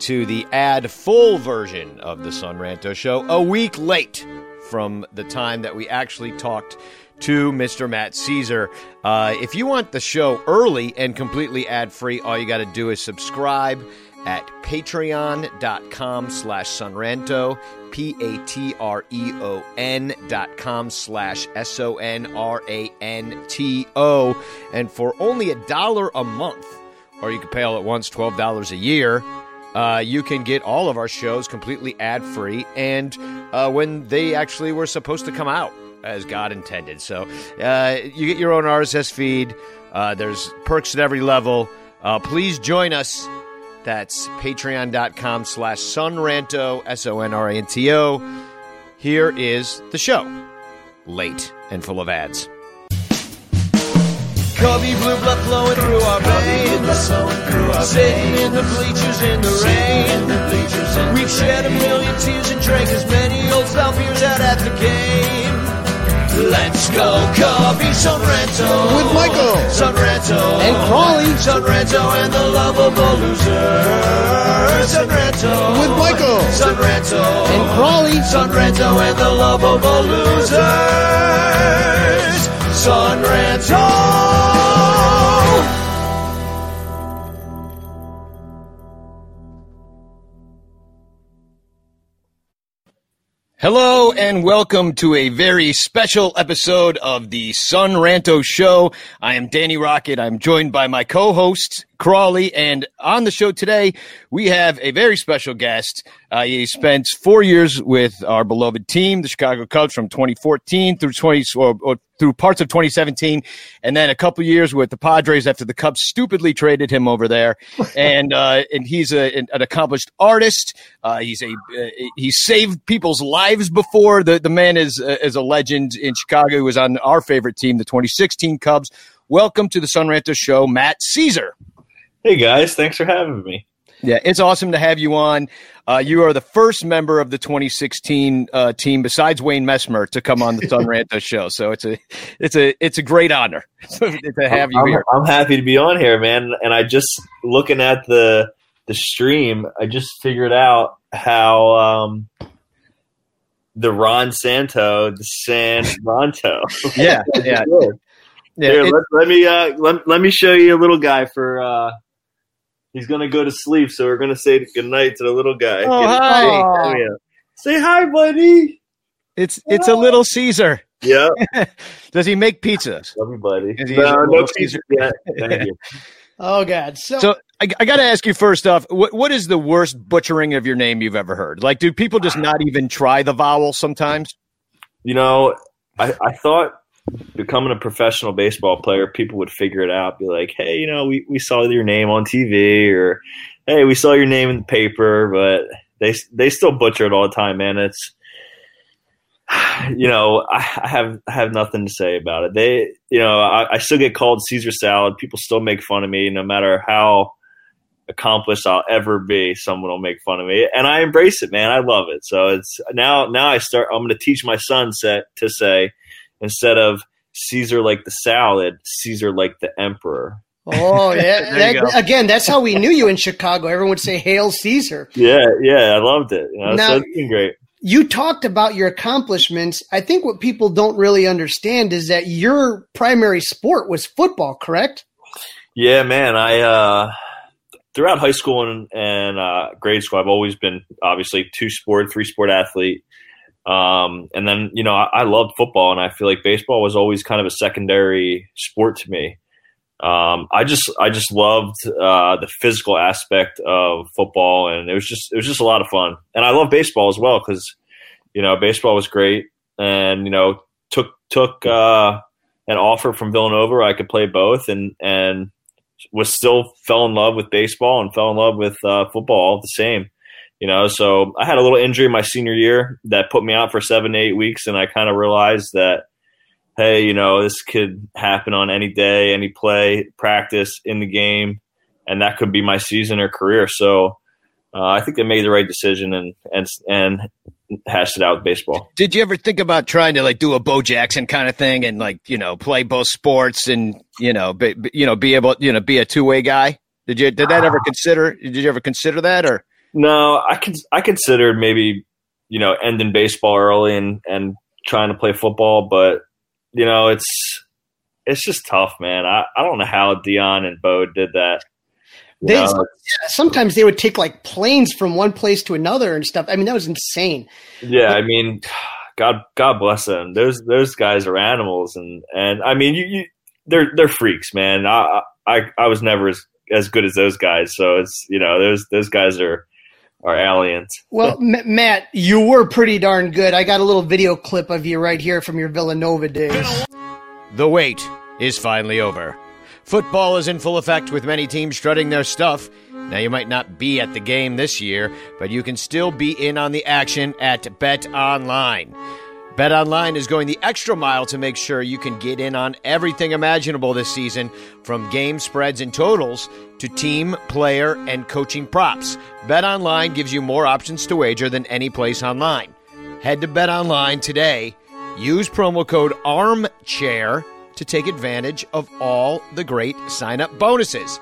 to the ad full version of the Son Ranto Show a week late from the time that we actually talked to Mr. Matt Szczur. Uh, if you want the show early and completely ad free, all you got to do is subscribe at patreon.com slash sonranto p-a-t-r-e-o-n dot com slash s-o-n-r-a-n-t-o and for only a dollar a month or you could pay all at once $12 a year uh, you can get all of our shows completely ad-free and uh, when they actually were supposed to come out as god intended so uh, you get your own rss feed uh, there's perks at every level uh, please join us that's patreon.com slash sonranto, S-O-N-R-A-N-T-O. Here is the show. Late and full of ads. Cubby blue blood flowing through our veins. Sitting in the bleachers in the rain. We've shed a million tears and drank as many old style beers out at the game. Let's go, Cubby Sunranto. With Michael. Sunranto. And Crawley. Sunranto and the lovable loser. Sunranto. With Michael. Sunranto. And Crawley. Sunranto and the lovable losers. Hello and welcome to a very special episode of the Son Ranto Show. I am Danny Rocket. I'm joined by my co-host Crawley, and on the show today we have a very special guest. Uh, he spent four years with our beloved team, the Chicago Cubs, from 2014 through 20 or, or through parts of 2017, and then a couple years with the Padres after the Cubs stupidly traded him over there. and uh, and he's a, an accomplished artist. Uh, he's a uh, he's saved people's lives before. The the man is uh, is a legend in Chicago. He was on our favorite team, the 2016 Cubs. Welcome to the Son Ranto Show, Matt Szczur. Hey guys, thanks for having me. Yeah, it's awesome to have you on. Uh, you are the first member of the 2016 uh, team, besides Wayne Messmer, to come on the Sun Ranto show. So it's a it's a it's a great honor to have you I'm, here. I'm happy to be on here, man. And I just looking at the the stream, I just figured out how um, the Ron Santo, the San Ronto. yeah, yeah, yeah. Here, let, let, me uh, let, let me show you a little guy for. Uh, he's gonna go to sleep, so we're gonna say good night to the little guy. Oh hi! Oh, yeah. Say hi, buddy. It's it's a little Caesar. Yeah. Does he make pizzas? Love you, buddy. No, no Caesar yet. Thank you. Oh God! So, so I, I got to ask you first off, what what is the worst butchering of your name you've ever heard? Like, do people just not even try the vowel sometimes? You know, I, I thought becoming a professional baseball player, people would figure it out. Be like, hey, you know, we, we saw your name on TV, or hey, we saw your name in the paper, but they they still butcher it all the time, man. It's you know, I, have I have nothing to say about it. They, you know, I, I still get called Caesar salad. People still make fun of me, no matter how accomplished I'll ever be. Someone will make fun of me, and I embrace it, man. I love it. So it's now now I start. I'm going to teach my son set to say instead of Caesar like the salad, Caesar like the emperor. Oh yeah, that, again, that's how we knew you in Chicago. Everyone would say "Hail Szczur." Yeah, yeah, I loved it. You know, now, so great. You talked about your accomplishments. I think what people don't really understand is that your primary sport was football, correct? Yeah, man. I uh, throughout high school and, and uh, grade school, I've always been obviously two sport, three sport athlete. Um, and then, you know, I, I loved football and I feel like baseball was always kind of a secondary sport to me. Um, I just, I just loved, uh, the physical aspect of football and it was just, it was just a lot of fun. And I love baseball as well. Cause, you know, baseball was great and, you know, took, took, uh, an offer from Villanova. I could play both and, and was still fell in love with baseball and fell in love with, uh, football all the same You know, so I had a little injury my senior year that put me out for seven to eight weeks, and I kind of realized that, hey, you know, this could happen on any day, any play, practice in the game, and that could be my season or career. So uh, I think they made the right decision and and and hashed it out with baseball. Did you ever think about trying to like do a Bo Jackson kind of thing and like you know play both sports and you know be, you know be able you know be a two way guy? Did you did that ever consider? Did you ever consider that or? No, I could I considered maybe you know ending baseball early and and trying to play football, but you know it's it's just tough, man. I, I don't know how Dion and Bo did that. They, sometimes they would take like planes from one place to another and stuff. I mean, that was insane. Yeah, I mean, God, God bless them. Those those guys are animals, and and I mean, you, you they're they're freaks, man. I I I was never as as good as those guys, so it's you know those those guys are are aliens. Well, M- Matt, you were pretty darn good. I got a little video clip of you right here from your Villanova days. The wait is finally over. Football is in full effect with many teams strutting their stuff. Now, you might not be at the game this year, but you can still be in on the action at Bet Online. Bet Online is going the extra mile to make sure you can get in on everything imaginable this season, from game spreads and totals to team, player, and coaching props. Bet Online gives you more options to wager than any place online. Head to Bet Online today. Use promo code ARMCHAIR to take advantage of all the great sign up bonuses.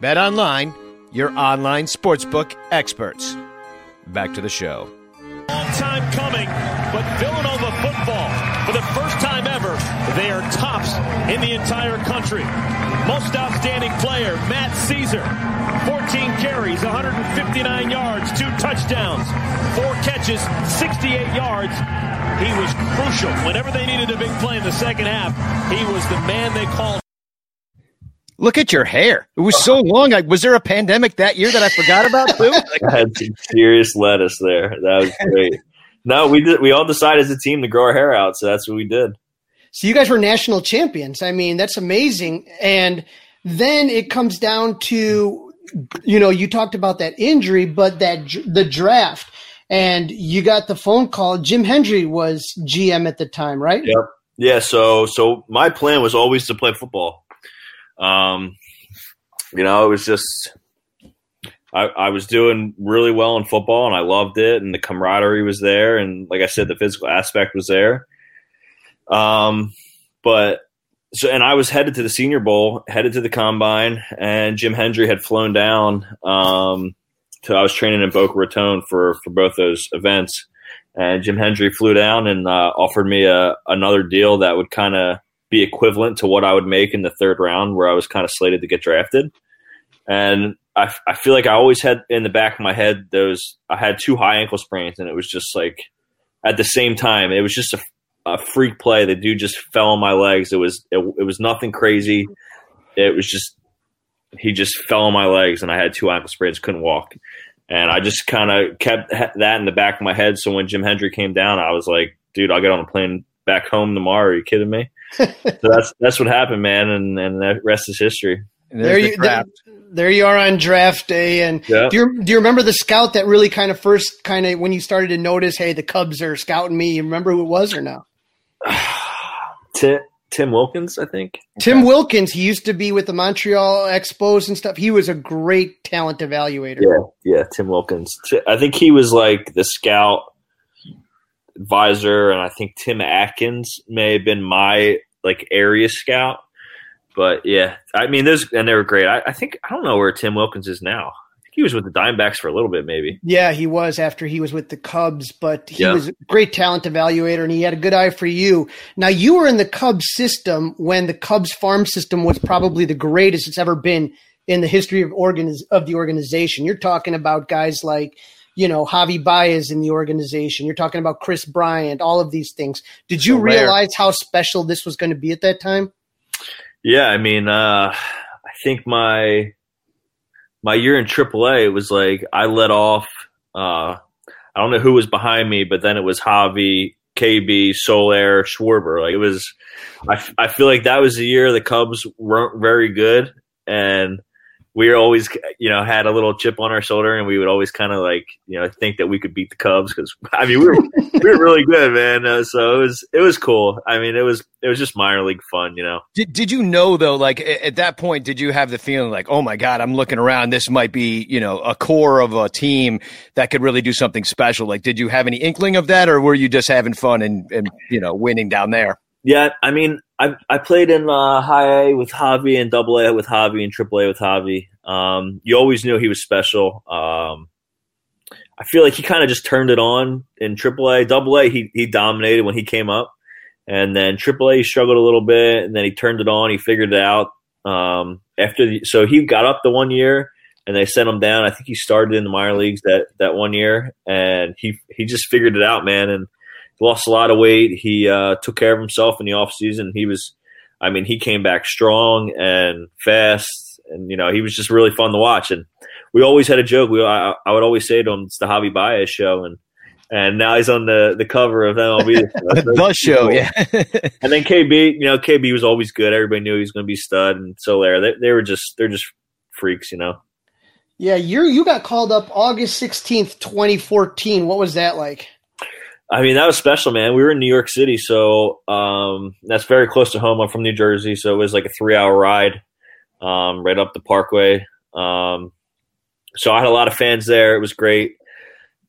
Bet online, your online sportsbook experts. Back to the show. Long time coming, but Villanova football, for the first they are tops in the entire country. Most outstanding player, Matt Szczur. 14 carries, 159 yards, two touchdowns, four catches, 68 yards. He was crucial. Whenever they needed a big play in the second half, he was the man they called. Look at your hair. It was so long. Like, was there a pandemic that year that I forgot about too? I had some serious lettuce there. That was great. no, we did. We all decided as a team to grow our hair out, so that's what we did. So you guys were national champions. I mean, that's amazing. And then it comes down to, you know, you talked about that injury, but that the draft and you got the phone call. Jim Hendry was GM at the time, right? Yep. Yeah. So, so my plan was always to play football. Um, you know, it was just I, I was doing really well in football, and I loved it, and the camaraderie was there, and like I said, the physical aspect was there. Um, but so, and I was headed to the Senior Bowl, headed to the combine, and Jim Hendry had flown down. Um, to I was training in Boca Raton for for both those events, and Jim Hendry flew down and uh, offered me a another deal that would kind of be equivalent to what I would make in the third round, where I was kind of slated to get drafted. And I, I feel like I always had in the back of my head those I had two high ankle sprains, and it was just like at the same time, it was just a, a freak play. The dude just fell on my legs. It was it, it was nothing crazy. It was just he just fell on my legs, and I had two ankle sprains, couldn't walk. And I just kind of kept that in the back of my head. So when Jim Hendry came down, I was like, dude, I'll get on a plane back home tomorrow. Are you kidding me? so that's that's what happened, man, and and the rest is history. There you the there you are on draft day, and do you do you remember the scout that really kind of first kind of when you started to notice, hey, the Cubs are scouting me? You remember who it was or no? Tim, Tim Wilkins, I think. Tim okay. Wilkins. He used to be with the Montreal Expos and stuff. He was a great talent evaluator. Yeah, yeah, Tim Wilkins. I think he was like the scout advisor, and I think Tim Atkins may have been my like area scout. But yeah, I mean, those and they were great. I, I think I don't know where Tim Wilkins is now he was with the Dimebacks for a little bit, maybe. Yeah, he was after he was with the Cubs, but he yeah. was a great talent evaluator and he had a good eye for you. Now, you were in the Cubs system when the Cubs farm system was probably the greatest it's ever been in the history of organiz- of the organization. You're talking about guys like, you know, Javi Baez in the organization. You're talking about Kris Bryant, all of these things. Did you so realize how special this was going to be at that time? Yeah, I mean, uh, I think my my year in AAA, it was like I let off. Uh, I don't know who was behind me, but then it was Javi, KB, Soler, Schwarber. Like it was, I, I feel like that was the year the Cubs weren't very good, and we always, you know, had a little chip on our shoulder, and we would always kind of like, you know, think that we could beat the Cubs because I mean we were we were really good, man. Uh, so it was it was cool. I mean, it was it was just minor league fun, you know. Did Did you know though? Like at that point, did you have the feeling like, oh my god, I'm looking around. This might be, you know, a core of a team that could really do something special. Like, did you have any inkling of that, or were you just having fun and and you know winning down there? Yeah, I mean, I I played in uh, high A with Javi and double A with Javi and triple A with Javi. Um, you always knew he was special. Um, I feel like he kind of just turned it on in triple A. Double A, he he dominated when he came up, and then triple A he struggled a little bit, and then he turned it on. He figured it out. Um, after the, so he got up the one year, and they sent him down. I think he started in the minor leagues that that one year, and he he just figured it out, man, and lost a lot of weight. He uh, took care of himself in the off season. He was, I mean, he came back strong and fast, and you know, he was just really fun to watch. And we always had a joke. We I, I would always say to him, "It's the Javi Baez show," and and now he's on the the cover of MLB. the show, yeah. and then KB, you know, KB was always good. Everybody knew he was going to be stud, and Soler. They they were just they're just freaks, you know. Yeah, you you got called up August sixteenth, twenty fourteen. What was that like? I mean, that was special, man. We were in New York City, so um, that's very close to home. I'm from New Jersey, so it was like a three hour ride um, right up the parkway. Um, so I had a lot of fans there. It was great.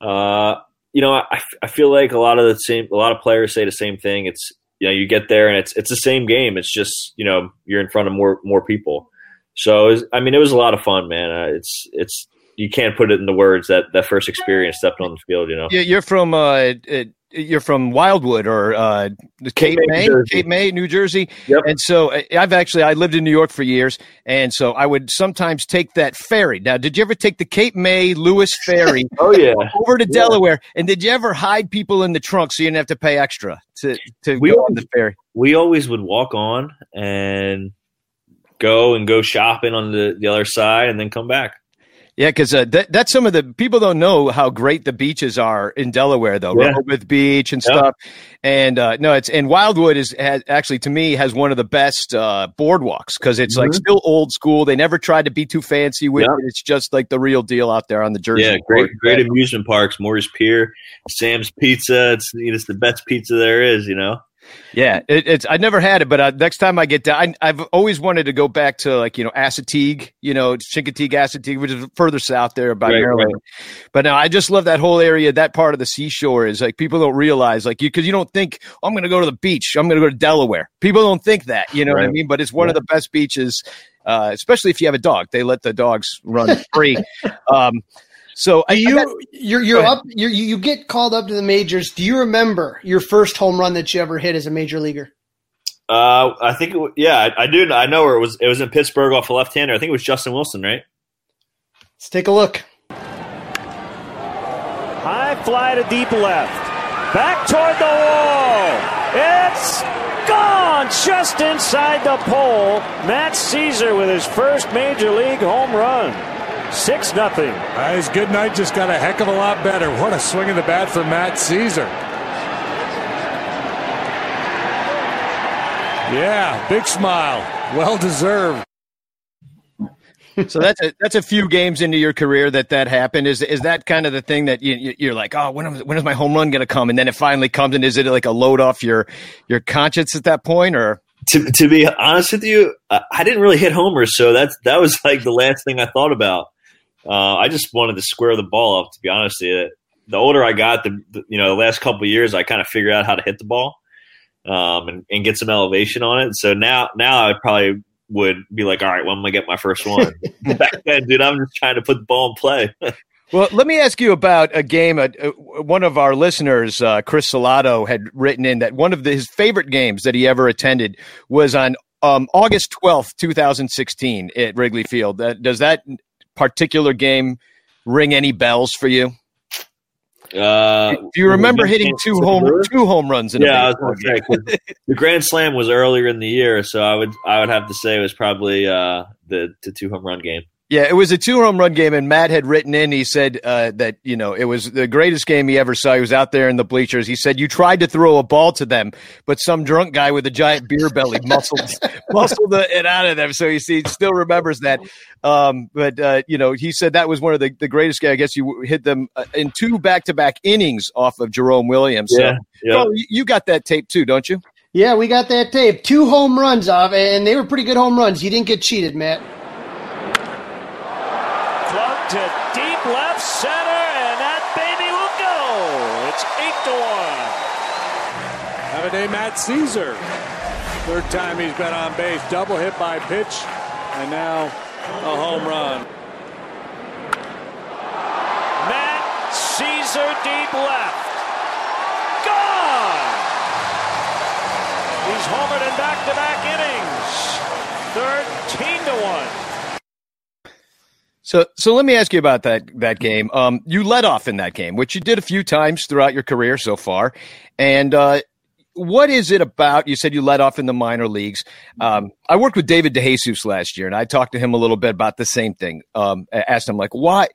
Uh, you know, I, I feel like a lot of the same, a lot of players say the same thing. It's, you know, you get there and it's, it's the same game. It's just, you know, you're in front of more, more people. So, was, I mean, it was a lot of fun, man. Uh, it's, it's, you can't put it in the words that that first experience stepping on the field. You know. Yeah, you're from uh, uh you're from Wildwood or uh, Cape, Cape May, May Cape May, New Jersey. Yep. And so uh, I've actually I lived in New York for years, and so I would sometimes take that ferry. Now, did you ever take the Cape May Lewes ferry? oh yeah, over to yeah. Delaware. And did you ever hide people in the trunk so you didn't have to pay extra to to we go always, on the ferry? We always would walk on and go and go shopping on the, the other side, and then come back. Yeah, because uh, that, that's some of the people don't know how great the beaches are in Delaware, though. Yeah. Rehoboth Beach and stuff. And uh, no, it's and Wildwood is has, actually to me has one of the best uh, boardwalks because it's mm-hmm. like still old school. They never tried to be too fancy with it. It's just like the real deal out there on the Jersey. Yeah, great, great amusement parks, Morey's Pier, Sam's Pizza. It's it's the best pizza there is. You know. Yeah, it, it's I never had it, but uh, next time I get down, I, have always wanted to go back to like you know Assateague, you know Chincoteague, Assateague, which is further south there by right, Maryland. Right. But now I just love that whole area. That part of the seashore is like people don't realize like you because you don't think oh, I'm going to go to the beach, I'm going to go to Delaware. People don't think that, you know right. what I mean? But it's one yeah. of the best beaches, uh, especially if you have a dog. They let the dogs run free. um, so I, you got, you're you're up you you get called up to the majors. Do you remember your first home run that you ever hit as a major leaguer? Uh, I think it, yeah, I, I, do. I know where it was. It was in Pittsburgh off a left hander. I think it was Justin Wilson, right? Let's take a look. High fly to deep left, back toward the wall. It's gone just inside the pole. Matt Szczur with his first major league home run. Six nothing. Uh, his good night just got a heck of a lot better. What a swing of the bat for Matt Szczur. Yeah, big smile. Well deserved. so that's a, that's a few games into your career that that happened. Is is that kind of the thing that you, you're like, oh, when when is my home run going to come? And then it finally comes, and is it like a load off your your conscience at that point, or? To, to be honest with you, I didn't really hit homers, so that's that was like the last thing I thought about. Uh, I just wanted to square the ball up. To be honest with you, the older I got, the, the you know the last couple years, I kind of figured out how to hit the ball um, and, and get some elevation on it. So now now I probably would be like, all right, when am I get my first one? Back then, dude, I'm just trying to put the ball in play. Well, let me ask you about a game. Uh, one of our listeners, uh, Chris Salato, had written in that one of the, his favorite games that he ever attended was on um, August 12th, 2016 at Wrigley Field. Uh, does that particular game ring any bells for you? Uh, Do you remember hitting two home two home runs? In yeah, I was say, the Grand Slam was earlier in the year, so I would I would have to say it was probably uh, the the two home run game. Yeah, it was a two home run game, and Matt had written in. He said uh, that you know it was the greatest game he ever saw. He was out there in the bleachers. He said you tried to throw a ball to them, but some drunk guy with a giant beer belly muscled muscled it out of them. So he, he still remembers that. Um, but uh, you know, he said that was one of the, the greatest games. I guess you hit them uh, in two back to back innings off of Jerome Williams. Yeah, so, yeah. Well, you got that tape too, don't you? Yeah, we got that tape. Two home runs off, and they were pretty good home runs. You didn't get cheated, Matt to deep left center, and that baby will go. It's eight to one. Have a day, Matt Szczur. Third time he's been on base, double hit by pitch, and now a home run. Matt Szczur deep left. Gone. He's homered in back-to-back innings. Thirteen to one. So, so let me ask you about that that game. Um, you led off in that game, which you did a few times throughout your career so far. And uh, what is it about? You said you led off in the minor leagues. Um, I worked with David DeJesus last year, and I talked to him a little bit about the same thing. Um, I asked him like, why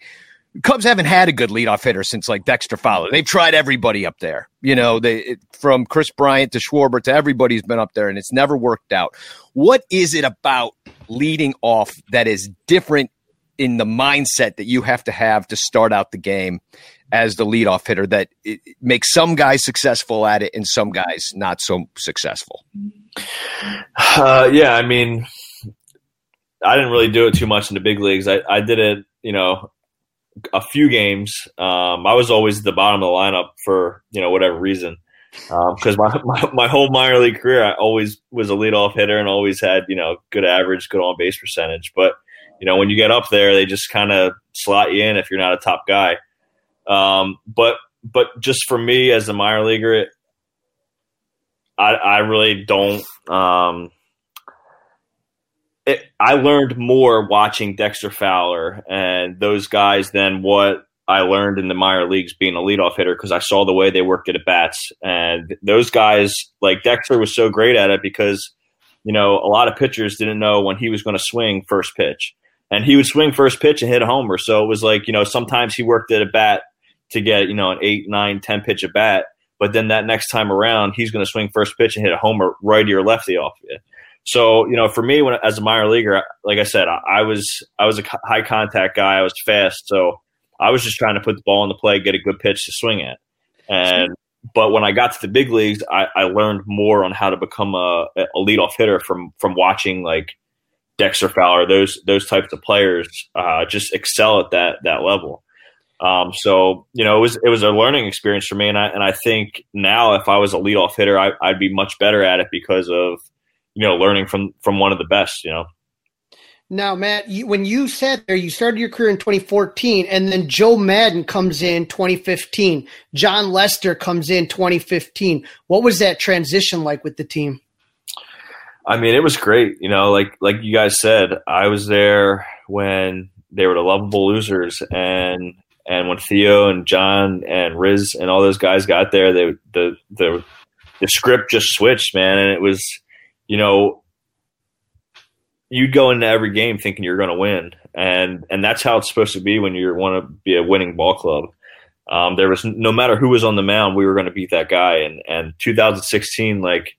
Cubs haven't had a good leadoff hitter since like Dexter Fowler. They've tried everybody up there. You know, they from Kris Bryant to Schwarber to everybody's been up there, and it's never worked out. What is it about leading off that is different in the mindset that you have to have to start out the game as the leadoff hitter that makes some guys successful at it and some guys not so successful? Uh, yeah, I mean, I didn't really do it too much in the big leagues. I, I did it, you know, a few games. Um, I was always at the bottom of the lineup for you know whatever reason, because um, my, my, my whole minor league career I always was a leadoff hitter and always had you know good average, good on base percentage. But you know, when you get up there, they just kind of slot you in if you're not a top guy. Um, but but just for me as a minor leaguer, it, I I really don't. Um, it, I learned more watching Dexter Fowler and those guys than what I learned in the minor leagues being a leadoff hitter because I saw the way they worked at at bats. And those guys, like Dexter, was so great at it because, you know, a lot of pitchers didn't know when he was going to swing first pitch and he would swing first pitch and hit a homer. So it was like, you know, sometimes he worked at a bat to get, you know, an eight, nine, ten pitch at bat. But then that next time around, he's going to swing first pitch and hit a homer righty or lefty off of it. So, you know, for me, when as a minor leaguer, like I said, I, I was I was a high contact guy. I was fast, so I was just trying to put the ball in the play, get a good pitch to swing at. And but when I got to the big leagues, I, I learned more on how to become a, a leadoff hitter from from watching like Dexter Fowler, those those types of players uh, just excel at that that level. Um, so you know, it was it was a learning experience for me, and I and I think now if I was a leadoff hitter, I, I'd be much better at it because of you know learning from from one of the best. You know. Now, Matt, you, when you sat there, you started your career in 2014, and then Joe Maddon comes in 2015. Jon Lester comes in 2015. What was that transition like with the team? I mean, it was great. You know, like like you guys said, I was there when they were the lovable losers, and and when Theo and John and Riz and all those guys got there, they the the the script just switched, man, and it was, you know, you'd go into every game thinking you're going to win, and and that's how it's supposed to be when you want to be a winning ball club. Um, there was no matter who was on the mound, we were going to beat that guy, and and 2016, like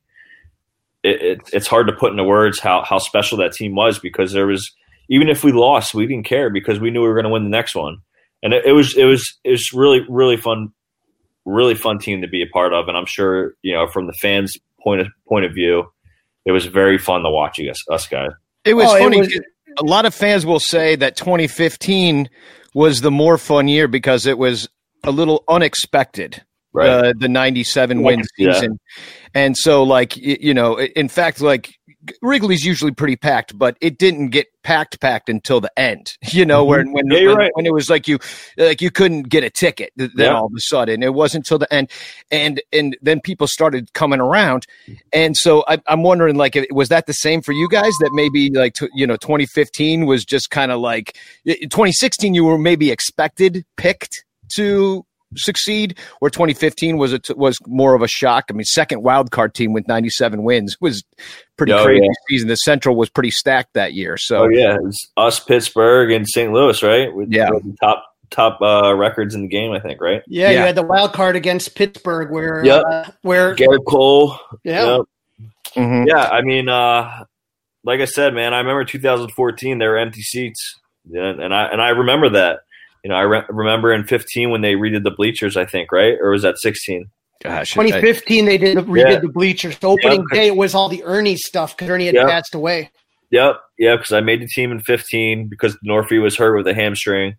it, it, it's hard to put into words how how special that team was because there was even if we lost, we didn't care because we knew we were going to win the next one, and it, it was it was it was really really fun, really fun team to be a part of, and I'm sure you know from the fans' point of point of view, it was very fun to watch us us guys. It was oh, funny. It was, a lot of fans will say that 2015 was the more fun year because it was a little unexpected right. uh, the 97 win season. Yeah. And so, like, you know, in fact, like, Wrigley's usually pretty packed, but it didn't get packed packed until the end. You know, mm-hmm. when when, yeah, when, right. when, it was like you like you couldn't get a ticket. Then yeah. all of a sudden, it wasn't until the end, and and then people started coming around, and so I, am wondering, like, was that the same for you guys? That maybe like you know, 2015 was just kind of like 2016. You were maybe expected, picked to succeed, where 2015 was a, was more of a shock. I mean, second wild card team with 97 wins was pretty oh, crazy yeah. season. The Central was pretty stacked that year. So oh, yeah, it was us, Pittsburgh, and St. Louis, right? With, yeah, top top uh, records in the game, I think, right? Yeah, yeah, you had the wild card against Pittsburgh, where yep. uh, where Gerrit Cole, yeah, yep. mm-hmm. yeah. I mean, uh, like I said, man, I remember 2014 there were empty seats, yeah, and I and I remember that. You know, I re- remember in 15 when they redid the bleachers, I think, right? Or was that 16? Gosh, 2015 I, they did redid yeah. the bleachers. The opening day was all the Ernie stuff because Ernie had yep. passed away. Yep, yeah, because I made the team in 15 because Norfie was hurt with a hamstring,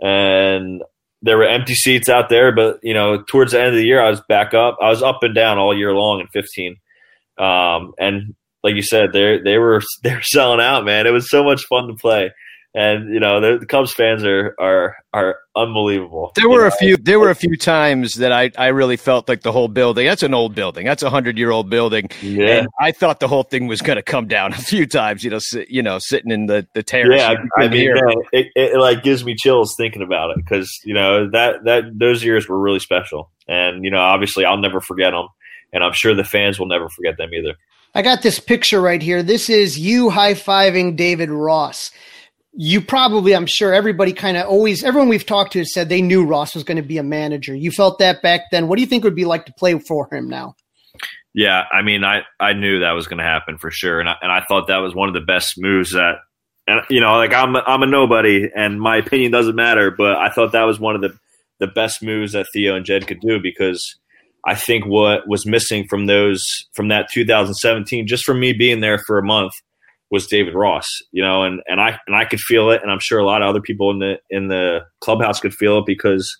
and there were empty seats out there. But you know, towards the end of the year, I was back up. I was up and down all year long in 15, um, and like you said, they they were they were selling out, man. It was so much fun to play and you know the, the, Cubs fans are are are unbelievable. There were know? a few. There were a few times that I I really felt like the whole building. That's an old building. That's a hundred year old building. Yeah, and I thought the whole thing was going to come down a few times. You know, si, you know, sitting in the the terrace. Yeah, I mean, man, it, it, it like gives me chills thinking about it because you know that that those years were really special, and you know, obviously, I'll never forget them, and I'm sure the fans will never forget them either. I got this picture right here. This is you high fiving David Ross you probably, I'm sure everybody kind of always, everyone we've talked to said they knew Ross was going to be a manager. You felt that back then. What do you think would be like to play for him now? Yeah, I mean, I, I knew that was going to happen for sure, and I, and I thought that was one of the best moves that, and you know, like I'm I'm a nobody, and my opinion doesn't matter, but I thought that was one of the the best moves that Theo and Jed could do because I think what was missing from those from that 2017, just from me being there for a month, was David Ross, you know, and, and I and I could feel it, and I'm sure a lot of other people in the in the clubhouse could feel it because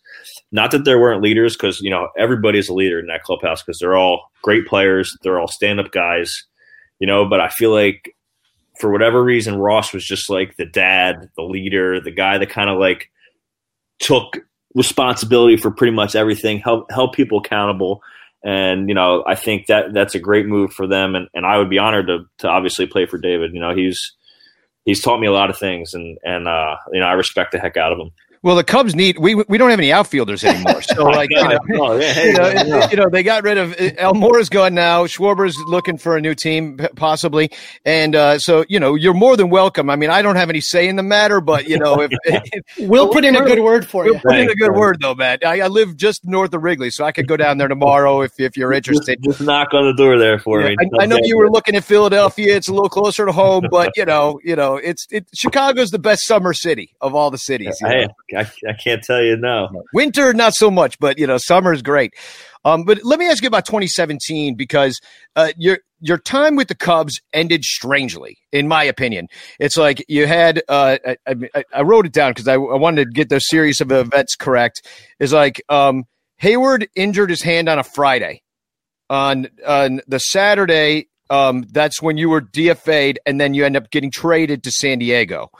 not that there weren't leaders, because you know everybody's a leader in that clubhouse because they're all great players, they're all stand up guys, you know. But I feel like for whatever reason, Ross was just like the dad, the leader, the guy that kind of like took responsibility for pretty much everything, help help people accountable. And you know, I think that that's a great move for them, and, and I would be honored to to obviously play for David. You know, he's he's taught me a lot of things, and and uh, you know, I respect the heck out of him. Well, the Cubs need we we don't have any outfielders anymore. So like you know, oh, yeah, hey, you, know, you know, they got rid of Almora's gone now. Schwarber's looking for a new team possibly, and uh, so you know you're more than welcome. I mean, I don't have any say in the matter, but you know if, if we'll put in a good word for we'll you. Put Thanks, in a good man. word though, Matt. I, I, live just north of Wrigley, so I could go down there tomorrow if if you're interested. Just, just knock on the door there for yeah, me. I, I know you were looking at Philadelphia. It's a little closer to home, but you know, you know, it's it, Chicago's the best summer city of all the cities. I, I, I can't tell you no. Winter, not so much, but you know, summer is great. Um, but let me ask you about 2017 because uh, your your time with the Cubs ended strangely, in my opinion. It's like you had uh, I, I, wrote it down because I, I, wanted to get the series of events correct. Is like um, Heyward injured his hand on a Friday. On on the Saturday, um, that's when you were DFA'd, and then you end up getting traded to San Diego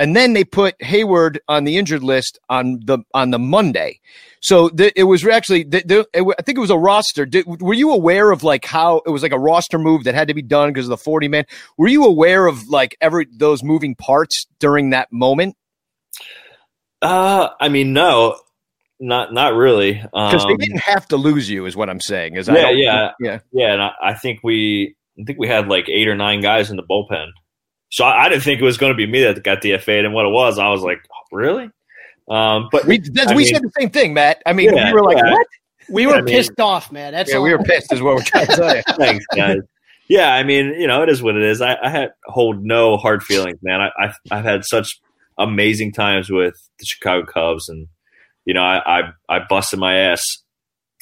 and then they put Heyward on the injured list on the on the Monday. So th- it was actually, th- th- it, I think it was a roster. Did, were you aware of like how it was like a roster move that had to be done because of the forty man? Were you aware of like every those moving parts during that moment? Uh, I mean, no, not not really. Because um, they didn't have to lose you, is what I'm saying. Is yeah, yeah, yeah, yeah. And I, I think we, I think we had like eight or nine guys in the bullpen. So I, I didn't think it was going to be me that got DFA'd, and what it was, I was like, really? Um, but we, we mean, said the same thing, Matt. I mean, yeah, we were like, yeah. what? We were I pissed mean, off, man. That's yeah, all. we were pissed, is what we're trying to say. Thanks, guys. Yeah, I mean, you know, it is what it is. I, I had hold no hard feelings, man. I, I've, I've had such amazing times with the Chicago Cubs, and you know, I, I, I busted my ass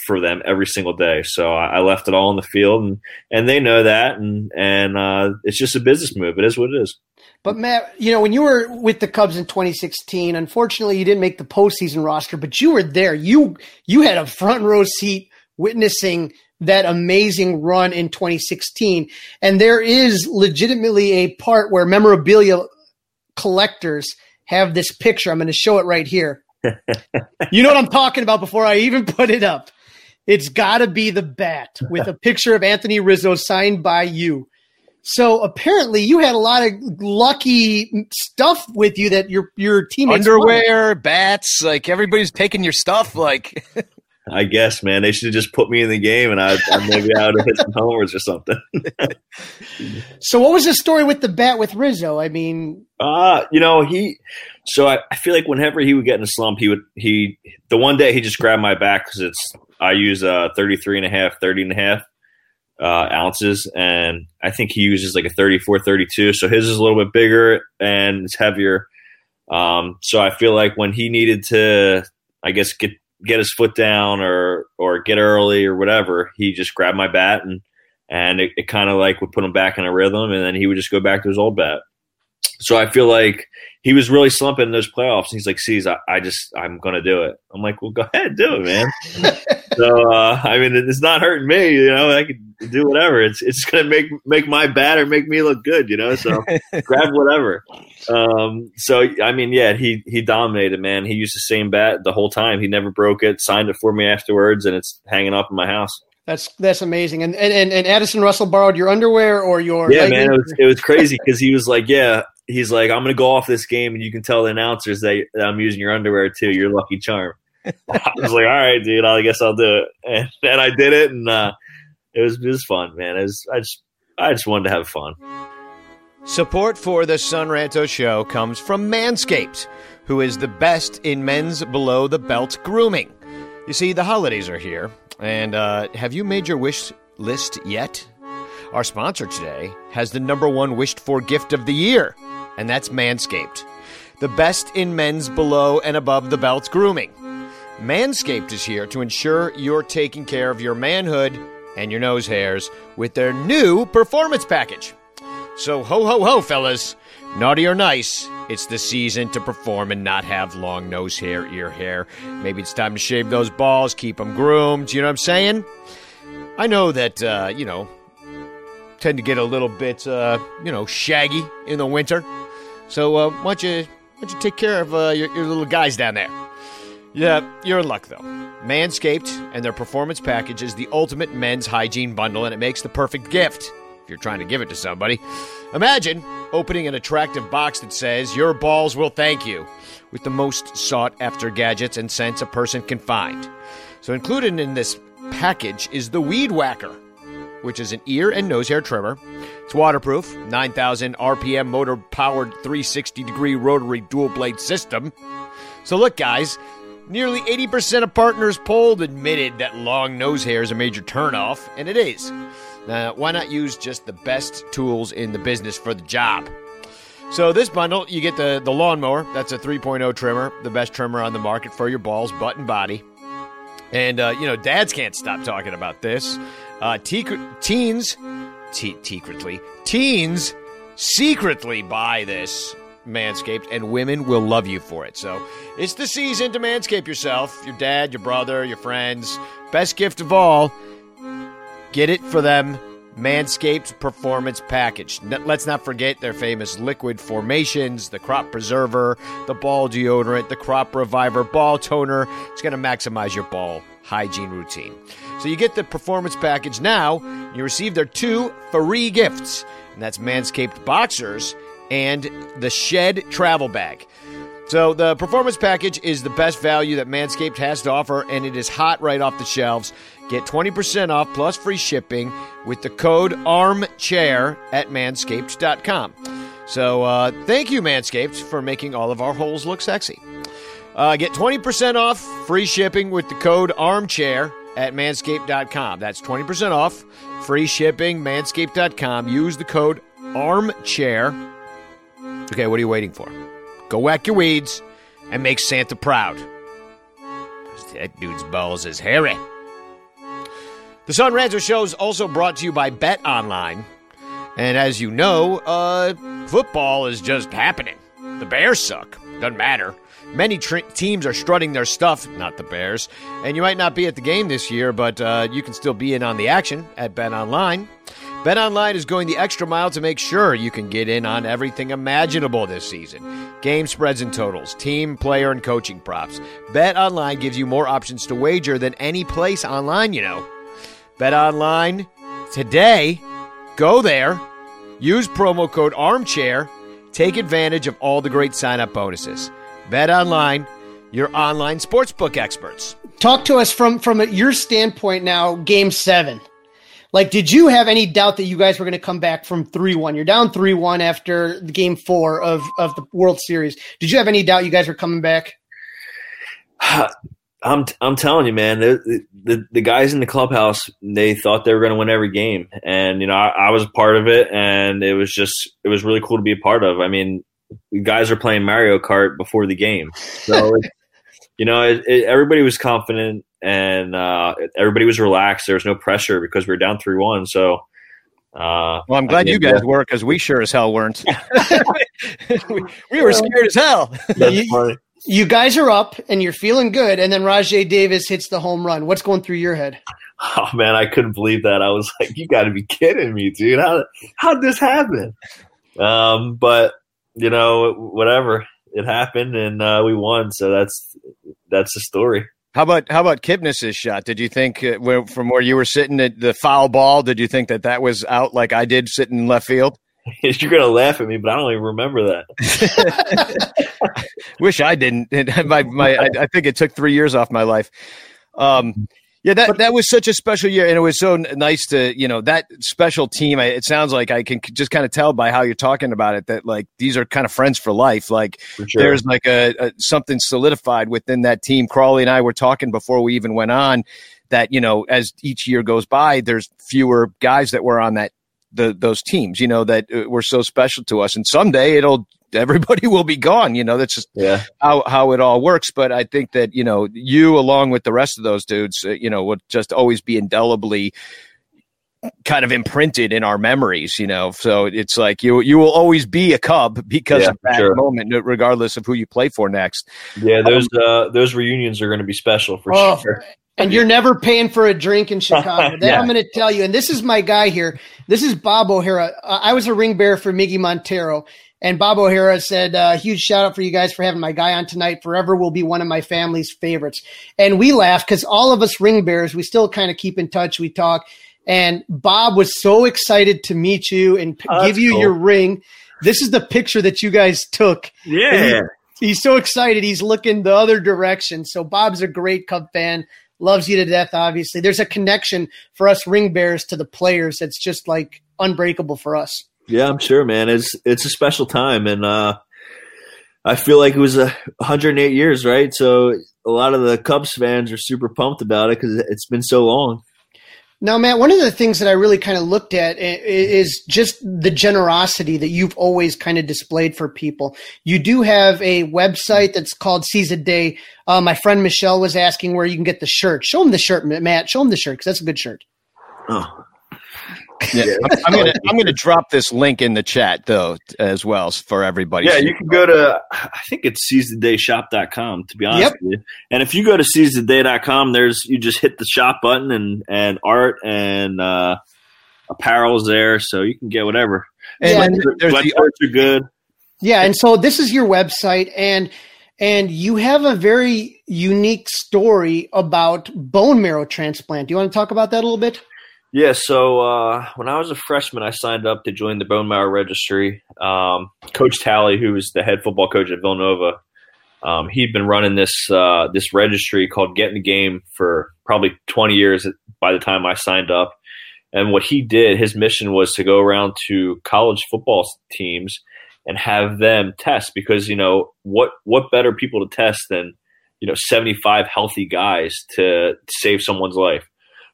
for them every single day. So I, I left it all in the field, and and they know that, and and uh, it's just a business move. It is what it is. But Matt, you know, when you were with the Cubs in 2016, unfortunately you didn't make the postseason roster, but you were there. You you had a front row seat witnessing that amazing run in 2016. And there is legitimately a part where memorabilia collectors have this picture. I'm going to show it right here. you know what I'm talking about before I even put it up. It's got to be the bat with a picture of Anthony Rizzo signed by you So apparently, you had a lot of lucky stuff with you that your your teammates underwear, won. bats, like everybody's taking your stuff. Like, I guess, man, they should have just put me in the game, and I, I maybe I would have hit some homers or something. so, what was the story with the bat with Rizzo? I mean, uh, you know, he. So I, I feel like whenever he would get in a slump, he would he the one day he just grabbed my back because it's I use uh 33 and a half, 30 and a half uh, ounces, and I think he uses like a 34, 32. So his is a little bit bigger and it's heavier. Um, so I feel like when he needed to, I guess get get his foot down or or get early or whatever, he just grabbed my bat and and it, it kind of like would put him back in a rhythm, and then he would just go back to his old bat. So I feel like he was really slumping in those playoffs. And he's like, "Sees, I, I just I'm gonna do it." I'm like, "Well, go ahead, do it, man." so uh, I mean, it's not hurting me. You know, I can do whatever. It's it's gonna make make my bat or make me look good. You know, so grab whatever. Um, so I mean, yeah, he he dominated, man. He used the same bat the whole time. He never broke it. Signed it for me afterwards, and it's hanging up in my house. That's that's amazing. And and and Addison Russell borrowed your underwear or your yeah, man. It was, it was crazy because he was like, yeah, he's like, I'm gonna go off this game, and you can tell the announcers that, that I'm using your underwear too. Your lucky charm. I was like, all right, dude. I guess I'll do it, and, and I did it, and uh, it was it was fun, man. It was I just I just wanted to have fun. Support for the Son Ranto Show comes from Manscaped, who is the best in men's below the belt grooming. You see, the holidays are here, and uh, have you made your wish list yet? Our sponsor today has the number one wished for gift of the year, and that's Manscaped. The best in men's below and above the belt grooming. Manscaped is here to ensure you're taking care of your manhood and your nose hairs with their new performance package. So, ho, ho, ho, fellas. Naughty or nice, it's the season to perform and not have long nose hair, ear hair. Maybe it's time to shave those balls, keep them groomed. You know what I'm saying? I know that, uh, you know, tend to get a little bit, uh, you know, shaggy in the winter. So, uh, why, don't you, why don't you take care of uh, your, your little guys down there? Yeah, you're in luck, though. Manscaped and their performance package is the ultimate men's hygiene bundle, and it makes the perfect gift if you're trying to give it to somebody. Imagine opening an attractive box that says, Your balls will thank you, with the most sought after gadgets and scents a person can find. So, included in this package is the Weed Whacker, which is an ear and nose hair trimmer. It's waterproof, 9,000 RPM motor powered 360 degree rotary dual blade system. So, look, guys, nearly 80% of partners polled admitted that long nose hair is a major turnoff, and it is. Now, why not use just the best tools in the business for the job? So this bundle, you get the, the lawnmower. That's a 3.0 trimmer, the best trimmer on the market for your balls, butt, and body. And, uh, you know, dads can't stop talking about this. Uh, te- teens, te- secretly, teens secretly buy this Manscaped, and women will love you for it. So it's the season to manscape yourself, your dad, your brother, your friends. Best gift of all Get it for them. Manscaped Performance Package. Let's not forget their famous liquid formations, the crop preserver, the ball deodorant, the crop reviver ball toner. It's going to maximize your ball hygiene routine. So you get the performance package now. You receive their two free gifts, and that's Manscaped Boxers and the Shed Travel Bag. So the performance package is the best value that Manscaped has to offer, and it is hot right off the shelves. Get 20% off plus free shipping with the code ARMCHAIR at manscaped.com. So uh, thank you, Manscaped, for making all of our holes look sexy. Uh, get 20% off free shipping with the code ARMCHAIR at manscaped.com. That's 20% off free shipping, manscaped.com. Use the code ARMCHAIR. Okay, what are you waiting for? Go whack your weeds and make Santa proud. That dude's balls is hairy. The Son Ranto Show is also brought to you by Bet Online. And as you know, uh, football is just happening. The Bears suck. Doesn't matter. Many tr- teams are strutting their stuff, not the Bears. And you might not be at the game this year, but uh, you can still be in on the action at Bet Online. Bet Online is going the extra mile to make sure you can get in on everything imaginable this season. Game spreads and totals, team, player, and coaching props. Bet Online gives you more options to wager than any place online, you know. Bet online today. Go there Use promo code ARMCHAIR. Take advantage of all the great sign up bonuses. Bet online, your online sportsbook experts. Talk to us from from your standpoint now, game seven. Like, did you have any doubt that you guys were going to come back from 3 1? You're down 3 1 after the game four of, of the World Series. Did you have any doubt you guys were coming back? I'm I'm telling you, man. The, the, the guys in the clubhouse they thought they were going to win every game, and you know I, I, was a part of it, and it was just it was really cool to be a part of. I mean, guys are playing Mario Kart before the game, so you know it, it, everybody was confident and uh, everybody was relaxed. There was no pressure because we were down three one. So. Uh, well, I'm glad you guys were because we sure as hell weren't. we, we, were scared as hell. That's funny you guys are up and you're feeling good, and then Rajai Davis hits the home run. What's going through your head? Oh man, I couldn't believe that. I was like, "You got to be kidding me, dude! How how did this happen?" Um, but you know, whatever, it happened, and uh, we won. So that's that's the story. How about how about Kipnis's shot? Did you think uh, from where you were sitting at the foul ball? Did you think that that was out like I did sitting in left field? You're gonna laugh at me, but I don't even remember that. Wish I didn't. my my, I, I, think it took three years off my life. Um, yeah, that that was such a special year, and it was so nice to you know that special team. It sounds like I can just kind of tell by how you're talking about it that like these are kind of friends for life. Like sure. there's like a, a something solidified within that team. Crawley and I were talking before we even went on that you know as each year goes by, there's fewer guys that were on that the those teams, you know, that uh, were so special to us. And someday it'll everybody will be gone. You know, that's just yeah. how how it all works. But I think that you know you along with the rest of those dudes, uh, you know, would just always be indelibly kind of imprinted in our memories, you know. So it's like you you will always be a Cub because yeah, of that sure. moment, regardless of who you play for next. Yeah, those um, uh, those reunions are going to be special for oh, sure. And you're never paying for a drink in Chicago. That yeah. I'm going to tell you. And this is my guy here. This is Bob O'Hara. I was a ring bearer for Miggy Montero. And Bob O'Hara said, uh, huge shout out for you guys for having my guy on tonight. Forever will be one of my family's favorites. And we laughed because all of us ring bearers, we still kind of keep in touch. We talk. And Bob was so excited to meet you and oh, give you cool. your ring. This is the picture that you guys took. Yeah. He, he's so excited. He's looking the other direction. So Bob's a great Cub fan loves you to death, obviously. There's a connection for us ring bears to the players that's just like unbreakable for us. Yeah, I'm sure, man. It's it's a special time and uh I feel like it was a 108 years, right? So a lot of the Cubs fans are super pumped about it because it's been so long. Now, Matt, one of the things that I really kind of looked at is just the generosity that you've always kind of displayed for people. You do have a website that's called Seize a Day. Uh, my friend Michelle was asking where you can get the shirt. Show him the shirt, Matt. Show him the shirt because that's a good shirt. Oh, yeah, I'm, gonna I'm gonna drop this link in the chat though as well for everybody. Yeah, you can go to I think it's seizetheDayShop.com to be honest yep. with you. And if you go to seizetheday.com, there's you just hit the shop button and and art and uh, apparel's there, so you can get whatever. And yeah, there's the art are good. Yeah, and so this is your website and and you have a very unique story about bone marrow transplant. Do you want to talk about that a little bit? Yeah, so uh, when I was a freshman, I signed up to join the bone marrow registry. Um, coach Talley, who was the head football coach at Villanova, um, he'd been running this uh, this registry called Get in the Game for probably 20 years by the time I signed up. And what he did, his mission was to go around to college football teams and have them test because you know what what better people to test than you know 75 healthy guys to save someone's life.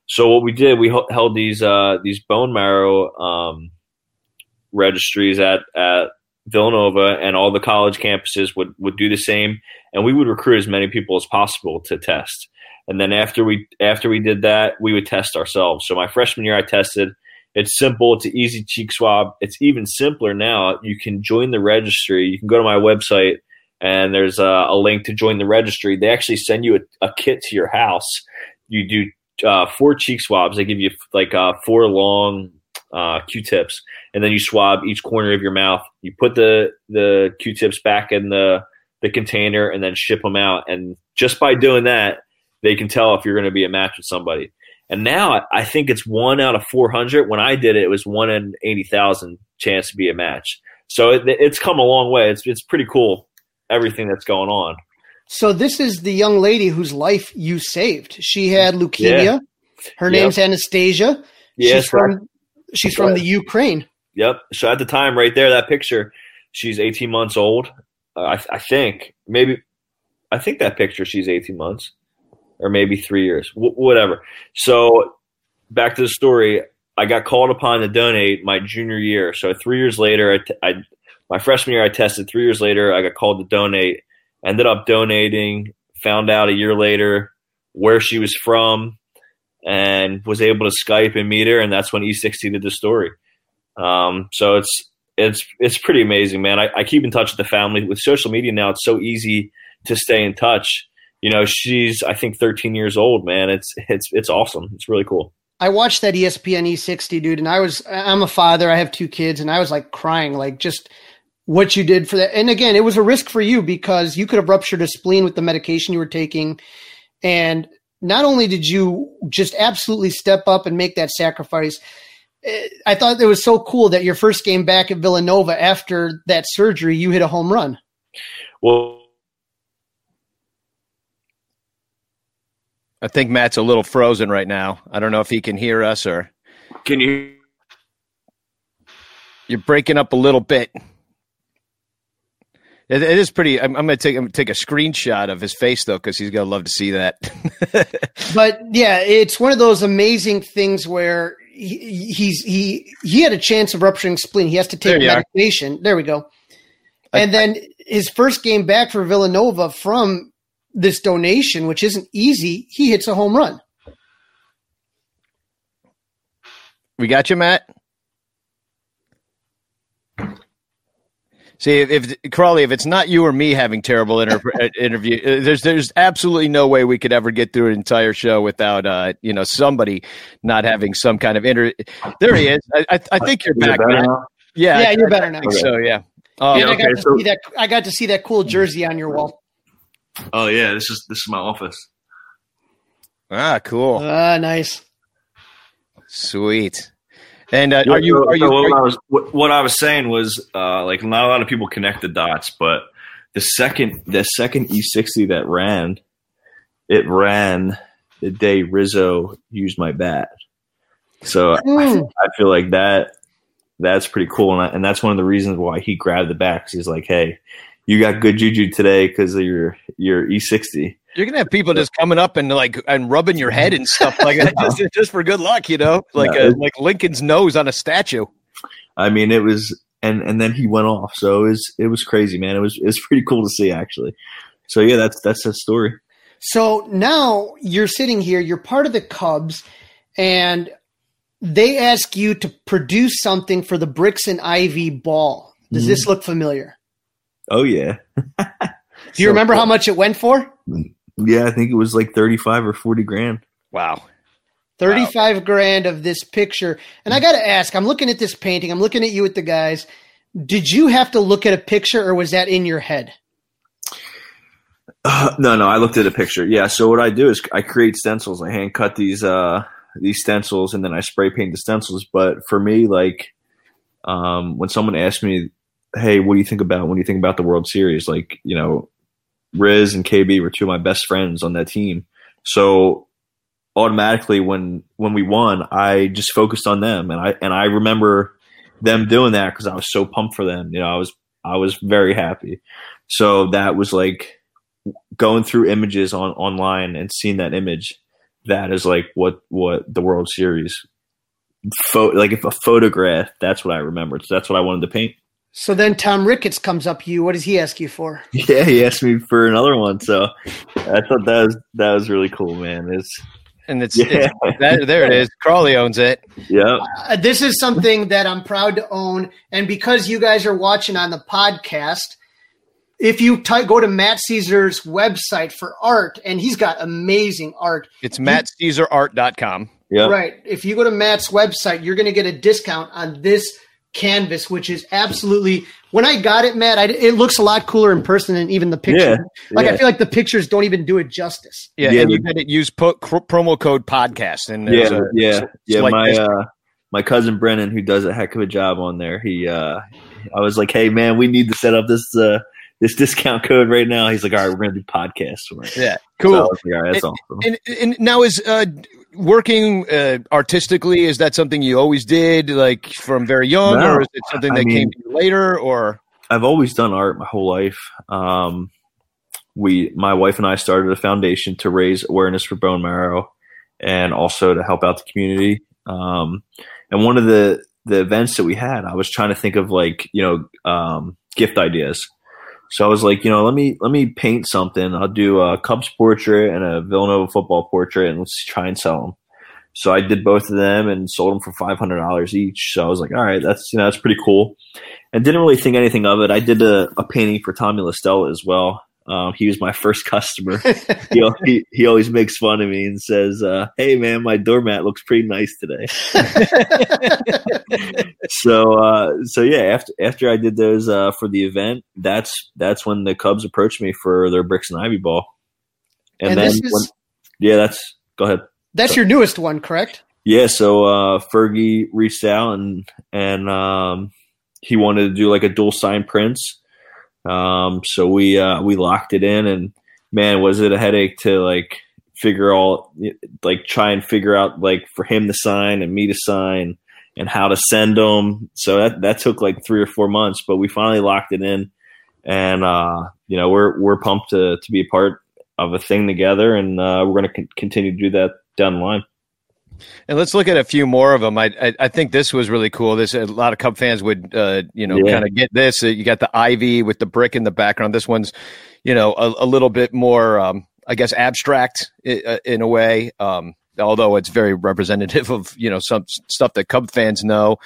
So what we did, we held these uh, these bone marrow um, registries at at Villanova, and all the college campuses would would do the same, and we would recruit as many people as possible to test. And then after we after we did that, we would test ourselves. So my freshman year, I tested. It's simple. It's an easy cheek swab. It's even simpler now. You can join the registry. You can go to my website, and there's a, a link to join the registry. They actually send you a, a kit to your house. You do uh, four cheek swabs. They give you like uh, four long uh, Q-tips, and then you swab each corner of your mouth. You put the the Q-tips back in the the container, and then ship them out. And just by doing that, they can tell if you're going to be a match with somebody. And now I think it's one out of 400. When I did it, it was one in 80,000 chance to be a match. So it, it's come a long way. It's it's pretty cool everything that's going on. So this is the young lady whose life you saved. She had leukemia. Yeah. Her name's. Anastasia. Yes, she's from she's from the Ukraine. Yep. So at the time, right there, that picture, she's 18 months old. Uh, I, I think maybe I think that picture she's 18 months or maybe three years, w- whatever. So back to the story. I got called upon to donate my junior year. So three years later, I, t- I my freshman year I tested. Three years later, I got called to donate. Ended up donating. Found out a year later where she was from, and was able to Skype and meet her. And that's when E60 did the story. Um, so it's it's it's pretty amazing, man. I, I keep in touch with the family. With social media now, it's so easy to stay in touch. You know, she's I think 13 years old, man. It's it's it's awesome. It's really cool. I watched that ESPN E60 dude, and I was I'm a father. I have two kids, and I was like crying, like just what you did for that. And again, it was a risk for you because you could have ruptured a spleen with the medication you were taking, and not only did you just absolutely step up and make that sacrifice. Eh, I thought it was so cool that your first game back at Villanova after that surgery, you hit a home run. Well, I think Matt's a little frozen right now. I don't know if he can hear us or. Can you? You're breaking up a little bit. It, it is pretty. I'm, I'm going to take I'm take a screenshot of his face though, because he's gonna love to see that. but yeah, it's one of those amazing things where he, he's he he had a chance of rupturing spleen. He has to take there medication. Are. There we go. And I, then his first game back for Villanova from this donation, which isn't easy, he hits a home run. We got you, Matt. See, if, if Crawley, if it's not you or me having terrible inter- uh, interview, uh, there's there's absolutely no way we could ever get through an entire show without uh, you know somebody not having some kind of inter. There he is. I, I, I think you're back. Yeah, yeah, you're better now. So yeah. Um, yeah, I got okay, to so- see that. I got to see that cool jersey on your wall. Oh yeah, this is this is my office. Ah, cool. Ah, nice. Sweet. And uh, are you? Are you? What, I was, what, I was saying was uh, like not a lot of people connect the dots, but the second the second E60 that ran, it ran the day Rizzo used my bat. So mm. I, I, feel like that that's pretty cool, and, I, and that's one of the reasons why he grabbed the bat because he's like, hey, you got good juju today because of your your E60. You're gonna have people just coming up and like and rubbing your head and stuff like that just, just for good luck, you know, like yeah, a, like Lincoln's nose on a statue. I mean, it was, and and then he went off, so it was it was crazy, man. It was it was pretty cool to see actually. So yeah, that's that's a story. So now you're sitting here, you're part of the Cubs, and they ask you to produce something for the Bricks and Ivy ball. Does mm-hmm. this look familiar? Oh yeah. Do you so remember cool. how much it went for? Yeah, I think it was like thirty-five or forty grand. Wow. 35 wow. grand of this picture. And I got to ask, I'm looking at this painting, I'm looking at you with the guys. Did you have to look at a picture or was that in your head? Uh, no, no, I looked at a picture. Yeah, so what I do is I create stencils. I hand cut these uh these stencils and then I spray paint the stencils, but for me like um when someone asks me hey, what do you think about when you think about the World Series? Like, you know, Riz and KB were two of my best friends on that team. So automatically when when we won, I just focused on them and I and I remember them doing that because I was so pumped for them. You know, I was I was very happy. So that was like going through images on online and seeing that image. That is like what what the World Series, pho- like if a photograph. That's what I remembered. So that's what I wanted to paint. So then Tom Ricketts comes up to you. What does he ask you for? Yeah, he asked me for another one. So I thought that was that was really cool, man. It's and it's, yeah. it's that, there it is. Crawley owns it. Yeah. Uh, this is something that I'm proud to own, and because you guys are watching on the podcast, if you t- go to Matt Szczur's website for art, and he's got amazing art. It's mattszczurart.com. Yeah. Right. If you go to Matt's website, you're going to get a discount on this canvas, which is absolutely. When I got it, Matt, I, it looks a lot cooler in person than even the picture. Yeah, like yeah. I feel like the pictures don't even do it justice. Yeah, Yeah, and you the- did it use po- cr- promo code podcast, and yeah, a- yeah, it's yeah. like my this- uh, my cousin Brennan, who does a heck of a job on there. He, uh, I was like, hey man, we need to set up this uh, this discount code right now. He's like, all right, we're gonna do podcasts. for yeah, cool. was like, all right, that's awesome. And, and now is uh, working uh, artistically is that something you always did, like from very young, No, or is it something I that came to you later? Or I've always done art my whole life. Um, we, my wife and I, started a foundation to raise awareness for bone marrow, and also to help out the community. Um, and one of the the events that we had, I was trying to think of like you know um, gift ideas. So I was like, you know, let me let me paint something. I'll do a Cubs portrait and a Villanova football portrait, and let's try and sell them. So I did both of them and sold them for five hundred dollars each. So I was like, all right, that's you know that's pretty cool and didn't really think anything of it. I did a, a painting for Tommy La Stella as well. Um, he was my first customer. he, he he always makes fun of me and says, uh, "Hey man, my doormat looks pretty nice today." so uh, so yeah, after after I did those uh, for the event, that's that's when the Cubs approached me for their bricks and ivy ball. And, And then this is- when, yeah, that's go ahead. That's your newest one, correct? Yeah, so uh, Fergie reached out and and um, he wanted to do like a dual sign prints. Um, so we uh, we locked it in, and man, was it a headache to like figure all like try and figure out like for him to sign and me to sign and how to send them. So that that took like three or four months, but we finally locked it in, and uh, you know we're we're pumped to to be a part of a thing together, and uh, we're going to con- continue to do that down the line. And let's look at a few more of them. I I, I think this was really cool. This a lot of Cub fans would uh, you know Yeah. kind of get this. Uh, you got the ivy with the brick in the background. This one's you know a, a little bit more um, I guess abstract i- uh, in a way. Um, although it's very representative of you know some stuff that Cub fans know.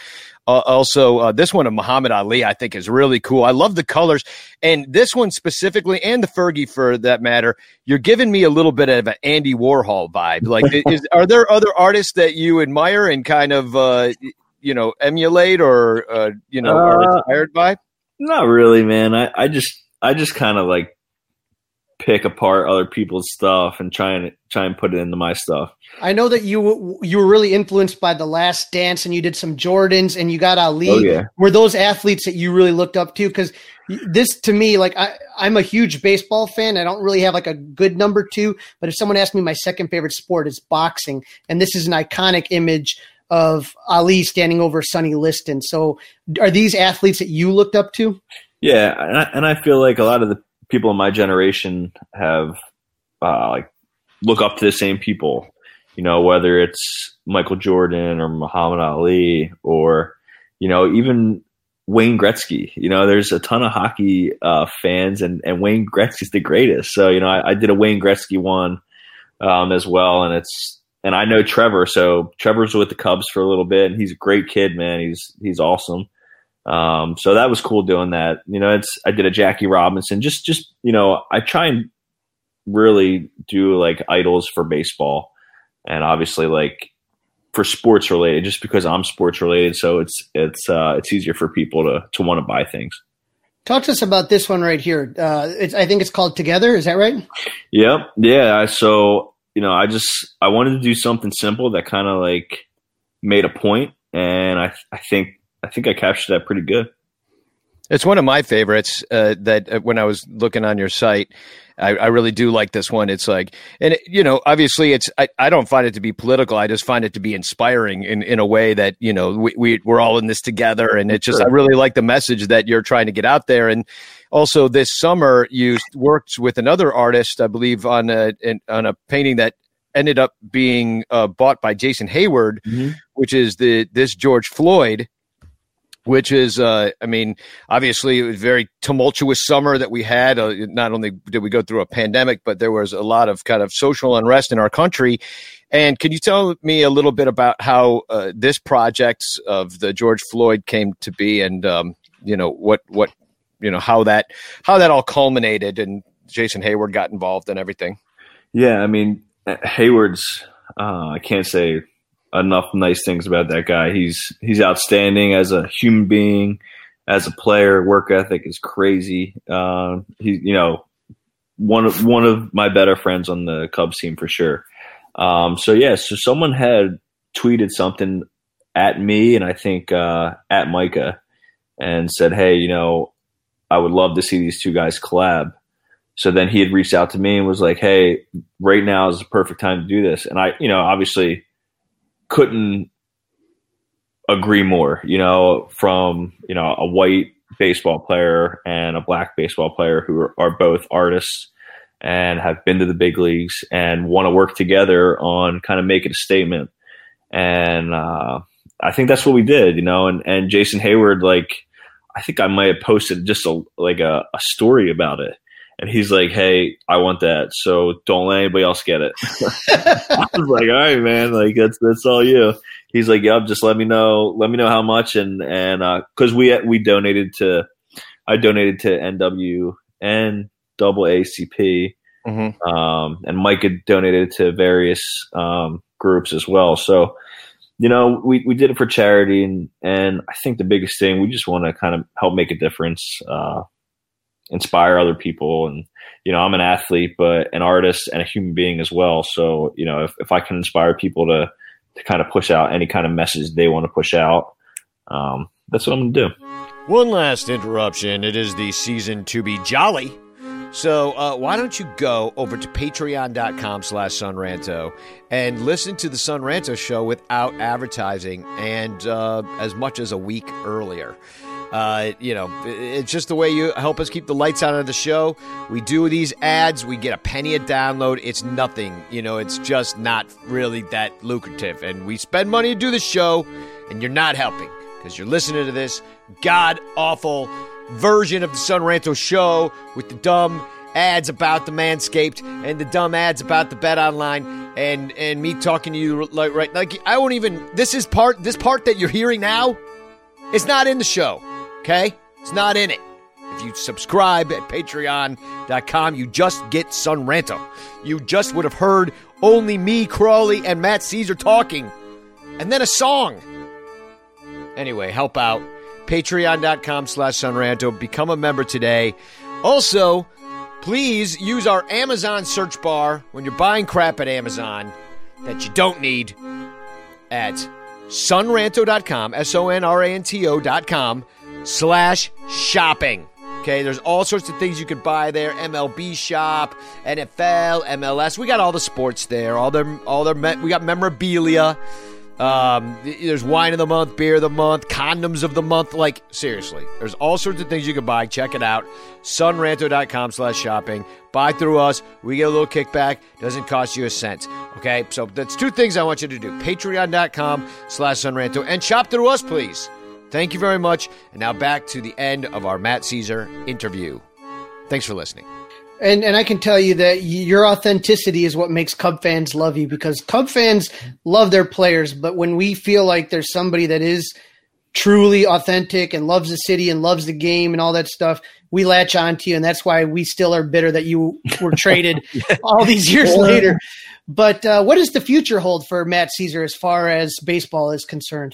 Uh, also, uh, this one of Muhammad Ali I think is really cool. I love the colors, and this one specifically, and the Fergie for that matter. You're giving me a little bit of an Andy Warhol vibe. Like, is, are there other artists that you admire and kind of uh, you know emulate or uh, you know are Uh, inspired by? Not really, man. I, I just I just kind of like pick apart other people's stuff and try and try and put it into my stuff. I know that you you were really influenced by the Last Dance, and you did some Jordans, and you got Ali. Oh yeah, Were those athletes that you really looked up to? Because this, to me, like I, I'm a huge baseball fan. I don't really have like a good number two, but if someone asked me my second favorite sport, it's boxing, and this is an iconic image of Ali standing over Sonny Liston. So, are these athletes that you looked up to? yeah, and I, and I feel like a lot of the people in my generation have uh, like look up to the same people. You know, whether it's Michael Jordan or Muhammad Ali or you know even Wayne Gretzky. You know, there's a ton of hockey uh, fans, and and Wayne Gretzky's the greatest. So you know, I, I did a Wayne Gretzky one um, as well, and it's and I know Trevor. So Trevor's with the Cubs for a little bit, and he's a great kid, man. He's he's awesome. Um, so that was cool doing that. You know, it's I did a Jackie Robinson. Just just you know, I try and really do like idols for baseball, and obviously like for sports related, just because I'm sports related. So it's it's uh, it's easier for people to to want to buy things. Talk to us about this one right here. Uh, it's, I think it's called Together. Is that right? Yep. Yeah. So, you know, I just, I wanted to do something simple that kind of like made a point, And I, I think, I think I captured that pretty good. It's one of my favorites. Uh, that uh, when I was looking on your site, I, I really do like this one. It's like, and it, you know, obviously, it's I, I don't find it to be political. I just find it to be inspiring in, in a way that you know we, we we're all in this together, and it's just I really like the message that you're trying to get out there. And also, this summer you worked with another artist, I believe, on a in, on a painting that ended up being uh, bought by Jason Heyward, Mm-hmm. which is the this George Floyd which is, uh, I mean, obviously it was a very tumultuous summer that we had. Uh, not only did we go through a pandemic, but there was a lot of kind of social unrest in our country. And can you tell me a little bit about how uh, this project of the George Floyd came to be, and um, you know what what you know how that how that all culminated, and Jason Heyward got involved and everything. Yeah, I mean Heyward's. Uh, I can't say enough nice things about that guy. He's he's outstanding as a human being, as a player. Work ethic is crazy. Uh, he, you know, one of one of my better friends on the Cubs team for sure. Um, so yeah, so someone had tweeted something at me and I think uh, at Micah and said, "Hey, you know, I would love to see these two guys collab." So then he had reached out to me and was like, "Hey, right now is the perfect time to do this." And I, you know, obviously couldn't agree more. You know, from you know a white baseball player and a black baseball player who are, are both artists and have been to the big leagues and want to work together on kind of making a statement. And uh, I think that's what we did, you know. And and Jason Heyward, like, I think I might have posted just a like a, a story about it. And he's like, "Hey, I want that, so don't let anybody else get it." I was like, "All right, man, like that's that's all you." He's like, "Yep, just let me know, let me know how much." And and because uh, we we donated to, I donated to NW and double ACP, mm-hmm. um, and Mike had donated to various um, groups as well. So you know, we, we did it for charity, and and I think the biggest thing we just want to kind of help make a difference, uh, inspire other people, and you know, I'm an athlete, but an artist and a human being as well. So you know, if if I can inspire people to to kind of push out any kind of message they want to push out, um, that's what I'm gonna do. One last interruption. It is the season to be jolly so uh, why don't you go over to patreon.com slash sonranto and listen to the Son Ranto show without advertising and uh, as much as a week earlier. Uh, you know, it's just the way you help us keep the lights on of the show. We do these ads, we get a penny a download. It's nothing, you know, it's just not really that lucrative. And we spend money to do the show, and you're not helping because you're listening to this god awful version of the Sun Son Ranto show with the dumb ads about the Manscaped and the dumb ads about the Bet Online and and me talking to you like right like I won't even this is part this part that you're hearing now it's not in the show. Okay? It's not in it. If you subscribe at patreon.com, you just get Son Ranto. You just would have heard only me, Crawley, and Matt Szczur talking. And then a song. Anyway, help out patreon.com slash sonranto. Become a member today. Also, please use our Amazon search bar when you're buying crap at Amazon that you don't need at sonranto.com, S-O-N-R-A-N-T-O.com slash shopping. Okay, there's all sorts of things you could buy there. MLB shop, NFL, MLS. We got all the sports there. All their all their we got memorabilia. Um, there's wine of the month, beer of the month, condoms of the month. Like, seriously, there's all sorts of things you can buy. Check it out. Sonranto.com slash shopping. Buy through us. We get a little kickback. Doesn't cost you a cent. Okay, so that's two things I want you to do. Patreon.com slash Sunranto and shop through us, please. Thank you very much. And now back to the end of our Matt Szczur interview. Thanks for listening. And and I can tell you that your authenticity is what makes Cub fans love you because Cub fans love their players, but when we feel like there's somebody that is truly authentic and loves the city and loves the game and all that stuff, we latch on to you, and that's why we still are bitter that you were traded all these years later. But uh, what does the future hold for Matt Szczur as far as baseball is concerned?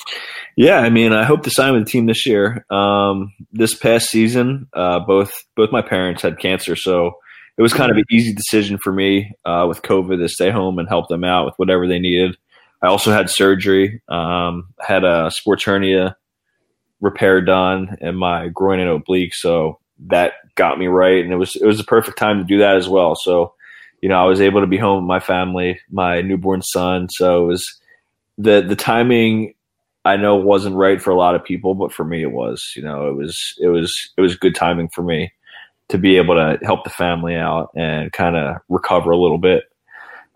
Yeah, I mean, I hope to sign with the team this year. Um, this past season, uh, both both my parents had cancer, so it was kind of an easy decision for me uh, with COVID to stay home and help them out with whatever they needed. I also had surgery, um, had a sports hernia repair done and my groin and oblique, so that got me right, and it was it was the perfect time to do that as well. So, you know, I was able to be home with my family, my newborn son. So it was the the timing. I know wasn't right for a lot of people, but for me it was. You know, it was it was it was good timing for me to be able to help the family out and kind of recover a little bit.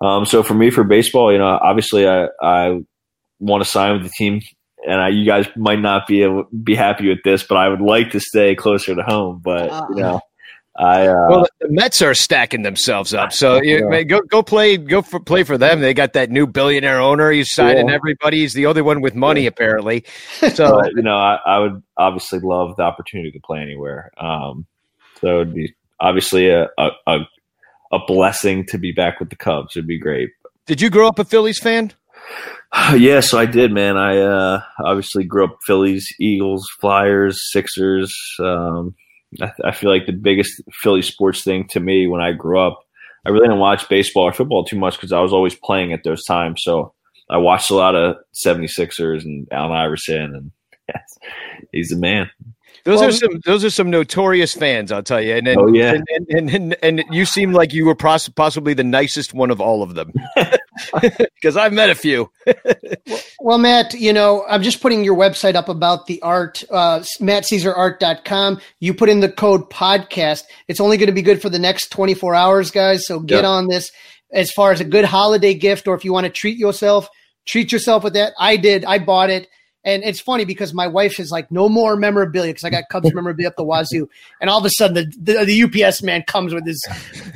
Um, so for me, for baseball, you know, obviously I, I want to sign with the team and I, you guys might not be able, be happy with this, but I would like to stay closer to home. But uh, you know, I uh, well, the Mets are stacking themselves up, so you, yeah. go go play go for, play for them. They got that new billionaire owner. He's signing yeah. everybody. He's the only one with money yeah. apparently. So but, you know, I, I, would obviously love the opportunity to play anywhere. Um, so it'd be obviously a, a, a, a blessing to be back with the Cubs. It'd be great. Did you grow up a Phillies fan? Yeah, so I did, man. I uh, obviously grew up Phillies, Eagles, Flyers, Sixers. Um, I, I, feel like the biggest Philly sports thing to me when I grew up, I really didn't watch baseball or football too much because I was always playing at those times. So I watched a lot of 76ers and Allen Iverson, and yes, he's the man. Those well, are some those are some notorious fans, I'll tell you. And and, oh, yeah. and, and, and, and, you seem like you were poss- possibly the nicest one of all of them. Because I've met a few. well, well, Matt, you know, I'm just putting your website up about the art, uh, mattszczurart.com. You put in the code podcast. It's only going to be good for the next 24 hours, guys. So get yep. on this as far as a good holiday gift, or if you want to treat yourself, treat yourself with that. I did. I bought it. And it's funny because my wife is like, no more memorabilia because I got Cubs memorabilia up the wazoo. And all of a sudden, the, the, the UPS man comes with this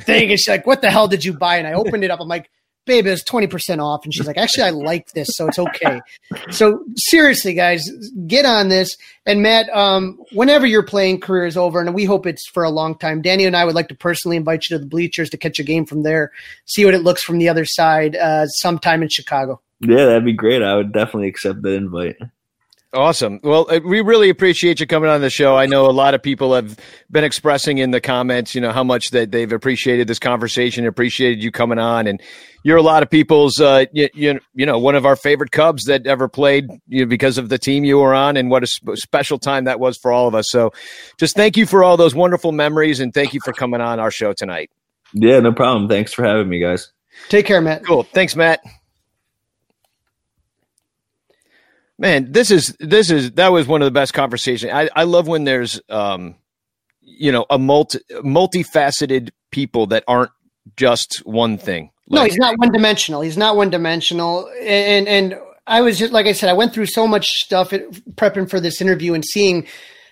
thing, and she's like, "What the hell did you buy?" And I opened it up. I'm like, "Babe, it's twenty percent off." And she's like, "Actually, I like this, so it's okay." so seriously, guys, get on this. And Matt, um, whenever your playing career is over, and we hope it's for a long time, Danny and I would like to personally invite you to the bleachers to catch a game from there, see what it looks from the other side, uh, sometime in Chicago. Yeah, that'd be great. I would definitely accept the invite. Awesome. Well, uh, we really appreciate you coming on the show. I know a lot of people have been expressing in the comments, you know, how much that they've appreciated this conversation, appreciated you coming on, and you're a lot of people's, uh, you, you, you know, one of our favorite Cubs that ever played you know, because of the team you were on, and what a sp- special time that was for all of us. So, just thank you for all those wonderful memories, and thank you for coming on our show tonight. Yeah, no problem. Thanks for having me, guys. Take care, Matt. Cool. Thanks, Matt. Man, this is this is that was one of the best conversations. I, I love when there's um you know a multi multifaceted people that aren't just one thing. Like, no, he's not one dimensional. He's not one dimensional. And and I was just like I said, I went through so much stuff prepping for this interview and seeing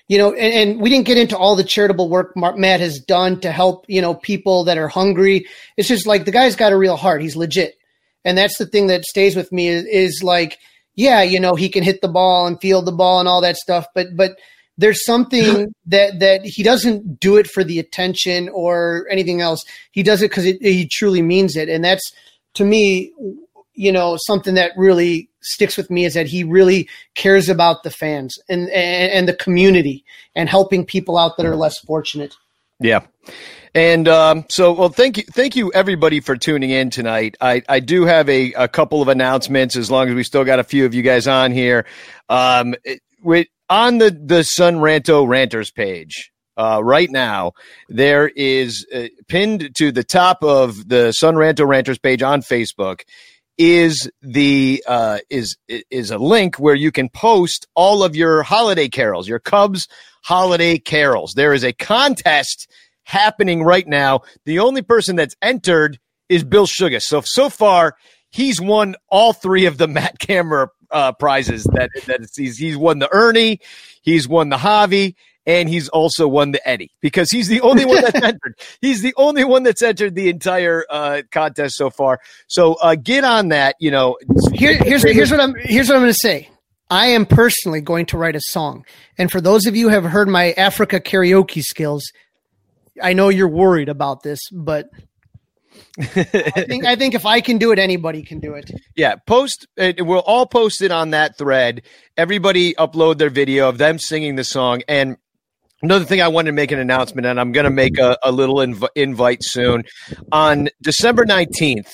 you know, and, and, we didn't get into all the charitable work Matt has done to help, you know, people that are hungry. It's just like the guy's got a real heart. He's legit. And that's the thing that stays with me is, is like yeah, you know, he can hit the ball and field the ball and all that stuff, but but there's something that that he doesn't do it for the attention or anything else. He does it because he truly means it, and that's to me, you know, something that really sticks with me is that he really cares about the fans and and, and the community and helping people out that are less fortunate. Yeah. And um, so, well, thank you, thank you everybody for tuning in tonight. I, I do have a, a couple of announcements. As long as we still got a few of you guys on here, um, with on the the Son Ranto Ranters page. Uh, right now, there is uh, pinned to the top of the Son Ranto Ranters page on Facebook is the uh, is is a link where you can post all of your holiday carols, your Cubs holiday carols. There is a contest happening right now. The only person that's entered is Bill Sugar. So so far, he's won all three of the Matt Camera uh, prizes. That that he's he's won the Ernie, he's won the Javi, and he's also won the Eddie because he's the only one that's entered. He's the only one that's entered the entire uh, contest so far. So uh, get on that. You know, Here, here's here's what I'm here's what I'm going to say. I am personally going to write a song, and for those of you who have heard my Africa karaoke skills, I know you're worried about this, but I think I think if I can do it, anybody can do it. Yeah, post. Uh, we'll all post it on that thread. Everybody upload their video of them singing the song. And another thing, I wanted to make an announcement, and I'm going to make a, a little inv- invite soon on December nineteenth.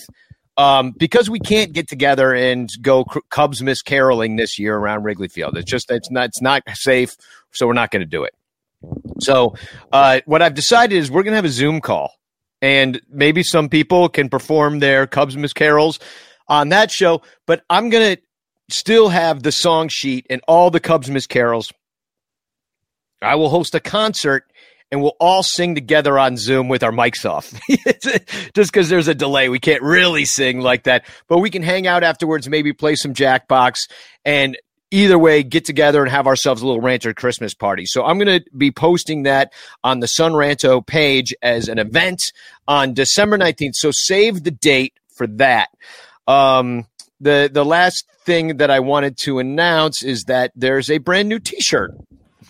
Um, because we can't get together and go Cubs miss caroling this year around Wrigley Field. It's just it's not it's not safe, so we're not going to do it. So, uh, what I've decided is we're going to have a Zoom call, and maybe some people can perform their Cubs Miss Carols on that show, but I'm going to still have the song sheet and all the Cubs Miss Carols. I will host a concert and we'll all sing together on Zoom with our mics off. Just because there's a delay, we can't really sing like that, but we can hang out afterwards, maybe play some Jackbox, and either way, get together and have ourselves a little Rancho Christmas party. So I'm going to be posting that on the Son Ranto page as an event on December 19th. So save the date for that. Um, the the last thing that I wanted to announce is that there's a brand new T-shirt.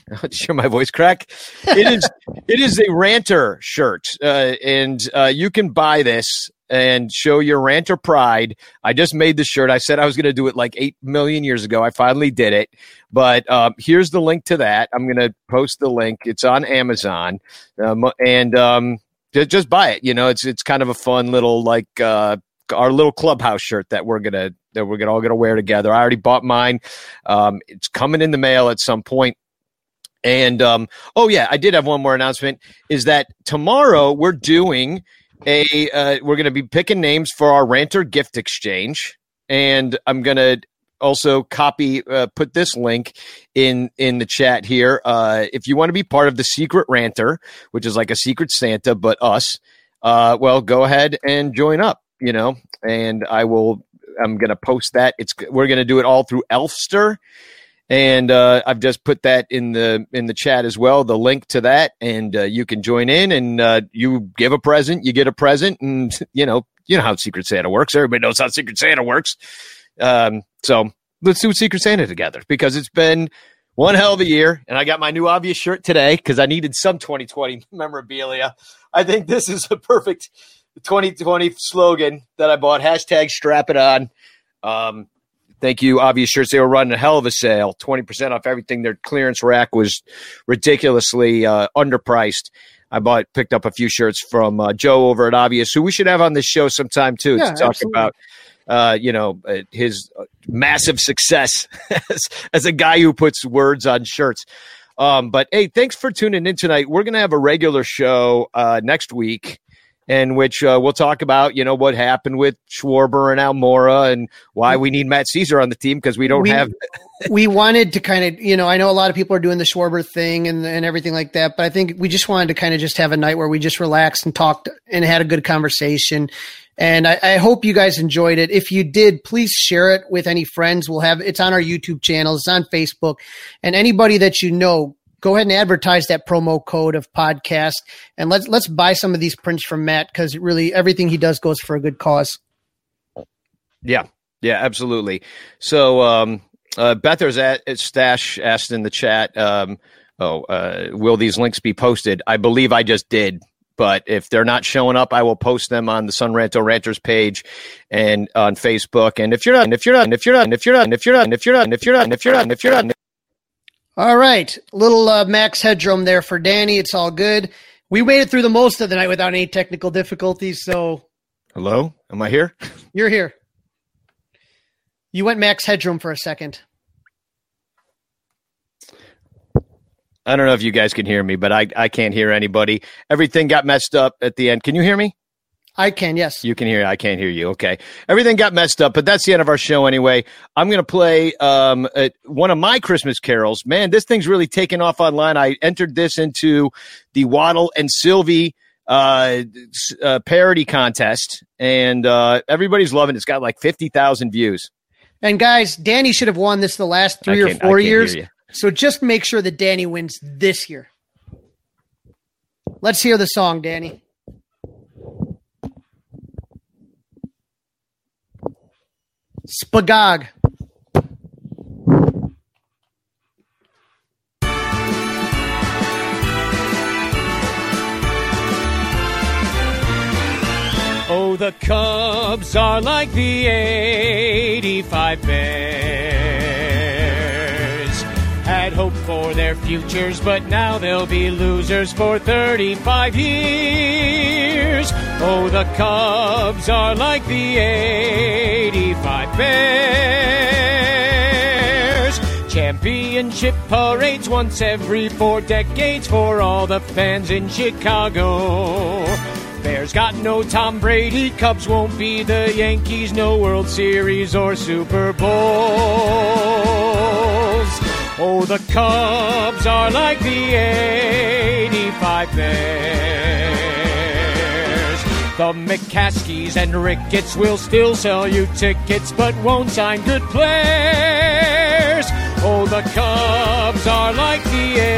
Sure, my voice crack. It is it is a ranter shirt, uh, and uh, you can buy this and show your ranter pride. I just made the shirt. I said I was going to do it like 8 million years ago. I finally did it. But um, here's the link to that. I'm going to post the link. It's on Amazon. Um, and um, just buy it. You know, it's it's kind of a fun little like uh, our little clubhouse shirt that we're gonna that we're all gonna wear together. I already bought mine. Um, it's coming in the mail at some point. And um, oh yeah, I did have one more announcement. Is that tomorrow we're doing a uh, we're going to be picking names for our ranter gift exchange, and I'm going to also copy uh, put this link in in the chat here. Uh, if you want to be part of the secret ranter, which is like a secret Santa, but us, uh, well, go ahead and join up. You know, and I will. I'm going to post that. It's we're going to do it all through Elfster and uh, I've just put that in the in the chat as well. The link to that, and uh, you can join in, and uh, you give a present, you get a present, and you know you know how Secret Santa works. Everybody knows how Secret Santa works. Um, so let's do Secret Santa together because it's been one hell of a year, and I got my new obvious shirt today because I needed some 2020 memorabilia. I think this is a perfect 2020 slogan that I bought. Hashtag strap it on. Um, Thank you, Obvious Shirts. They were running a hell of a sale, 20% off everything. Their clearance rack was ridiculously uh, underpriced. I bought, picked up a few shirts from uh, Joe over at Obvious, who we should have on this show sometime too yeah, to talk absolutely. about, uh, you know, uh, his uh, massive success as, as, a guy who puts words on shirts. Um, but hey, thanks for tuning in tonight. We're going to have a regular show uh, next week in which uh, we'll talk about, you know, what happened with Schwarber and Almora and why we need Matt Szczur on the team because we don't we, have. we wanted to kind of, you know, I know a lot of people are doing the Schwarber thing and, and everything like that, but I think we just wanted to kind of just have a night where we just relaxed and talked and had a good conversation. And I, I, hope you guys enjoyed it. If you did, please share it with any friends. We'll have it's on our YouTube channel, it's on Facebook, and anybody that you know, go ahead and advertise that promo code of podcast and let's let's buy some of these prints from Matt because really everything he does goes for a good cause. Yeah, yeah, absolutely. So um, uh, Bether's at, Stash asked in the chat, um, "Oh, uh, will these links be posted?" I believe I just did. But if they're not showing up, I will post them on the Son Ranto Ranters page and on Facebook. And if you're not, if you're not, if you're not, if you're not, if you're not, if you're not, if you're not, if you're not, if you're not, all right, little uh, max headroom there for Danny. It's all good. We it through the most of the night without any technical difficulties. So, hello, am I here? You're here. You went max headroom for a second. I don't know if you guys can hear me, but I, I can't hear anybody. Everything got messed up at the end. Can you hear me? I can, yes. You can hear. I can't hear you. Okay. Everything got messed up, but that's the end of our show anyway. I'm going to play um, uh, one of my Christmas carols. Man, this thing's really taken off online. I entered this into the Waddle and Silvy uh, uh, parody contest, and uh, everybody's loving it. It's got like 50,000 views. And guys, Danny should have won this the last three or four years. So just make sure that Danny wins this year. Let's hear the song, Danny. Spagog. Oh, the Cubs are like the 85 Bears. Had hope for their futures, but now they'll be losers for 35 years. Oh, the Cubs are like the 85 Bears. Championship parades once every four decades for all the fans in Chicago. Bears got no Tom Brady, Cubs won't be the Yankees, no World Series or Super Bowls. Oh, the Cubs are like the 85 Bears. The McCaskies and Ricketts will still sell you tickets, but won't sign good players. Oh, the Cubs are like the 85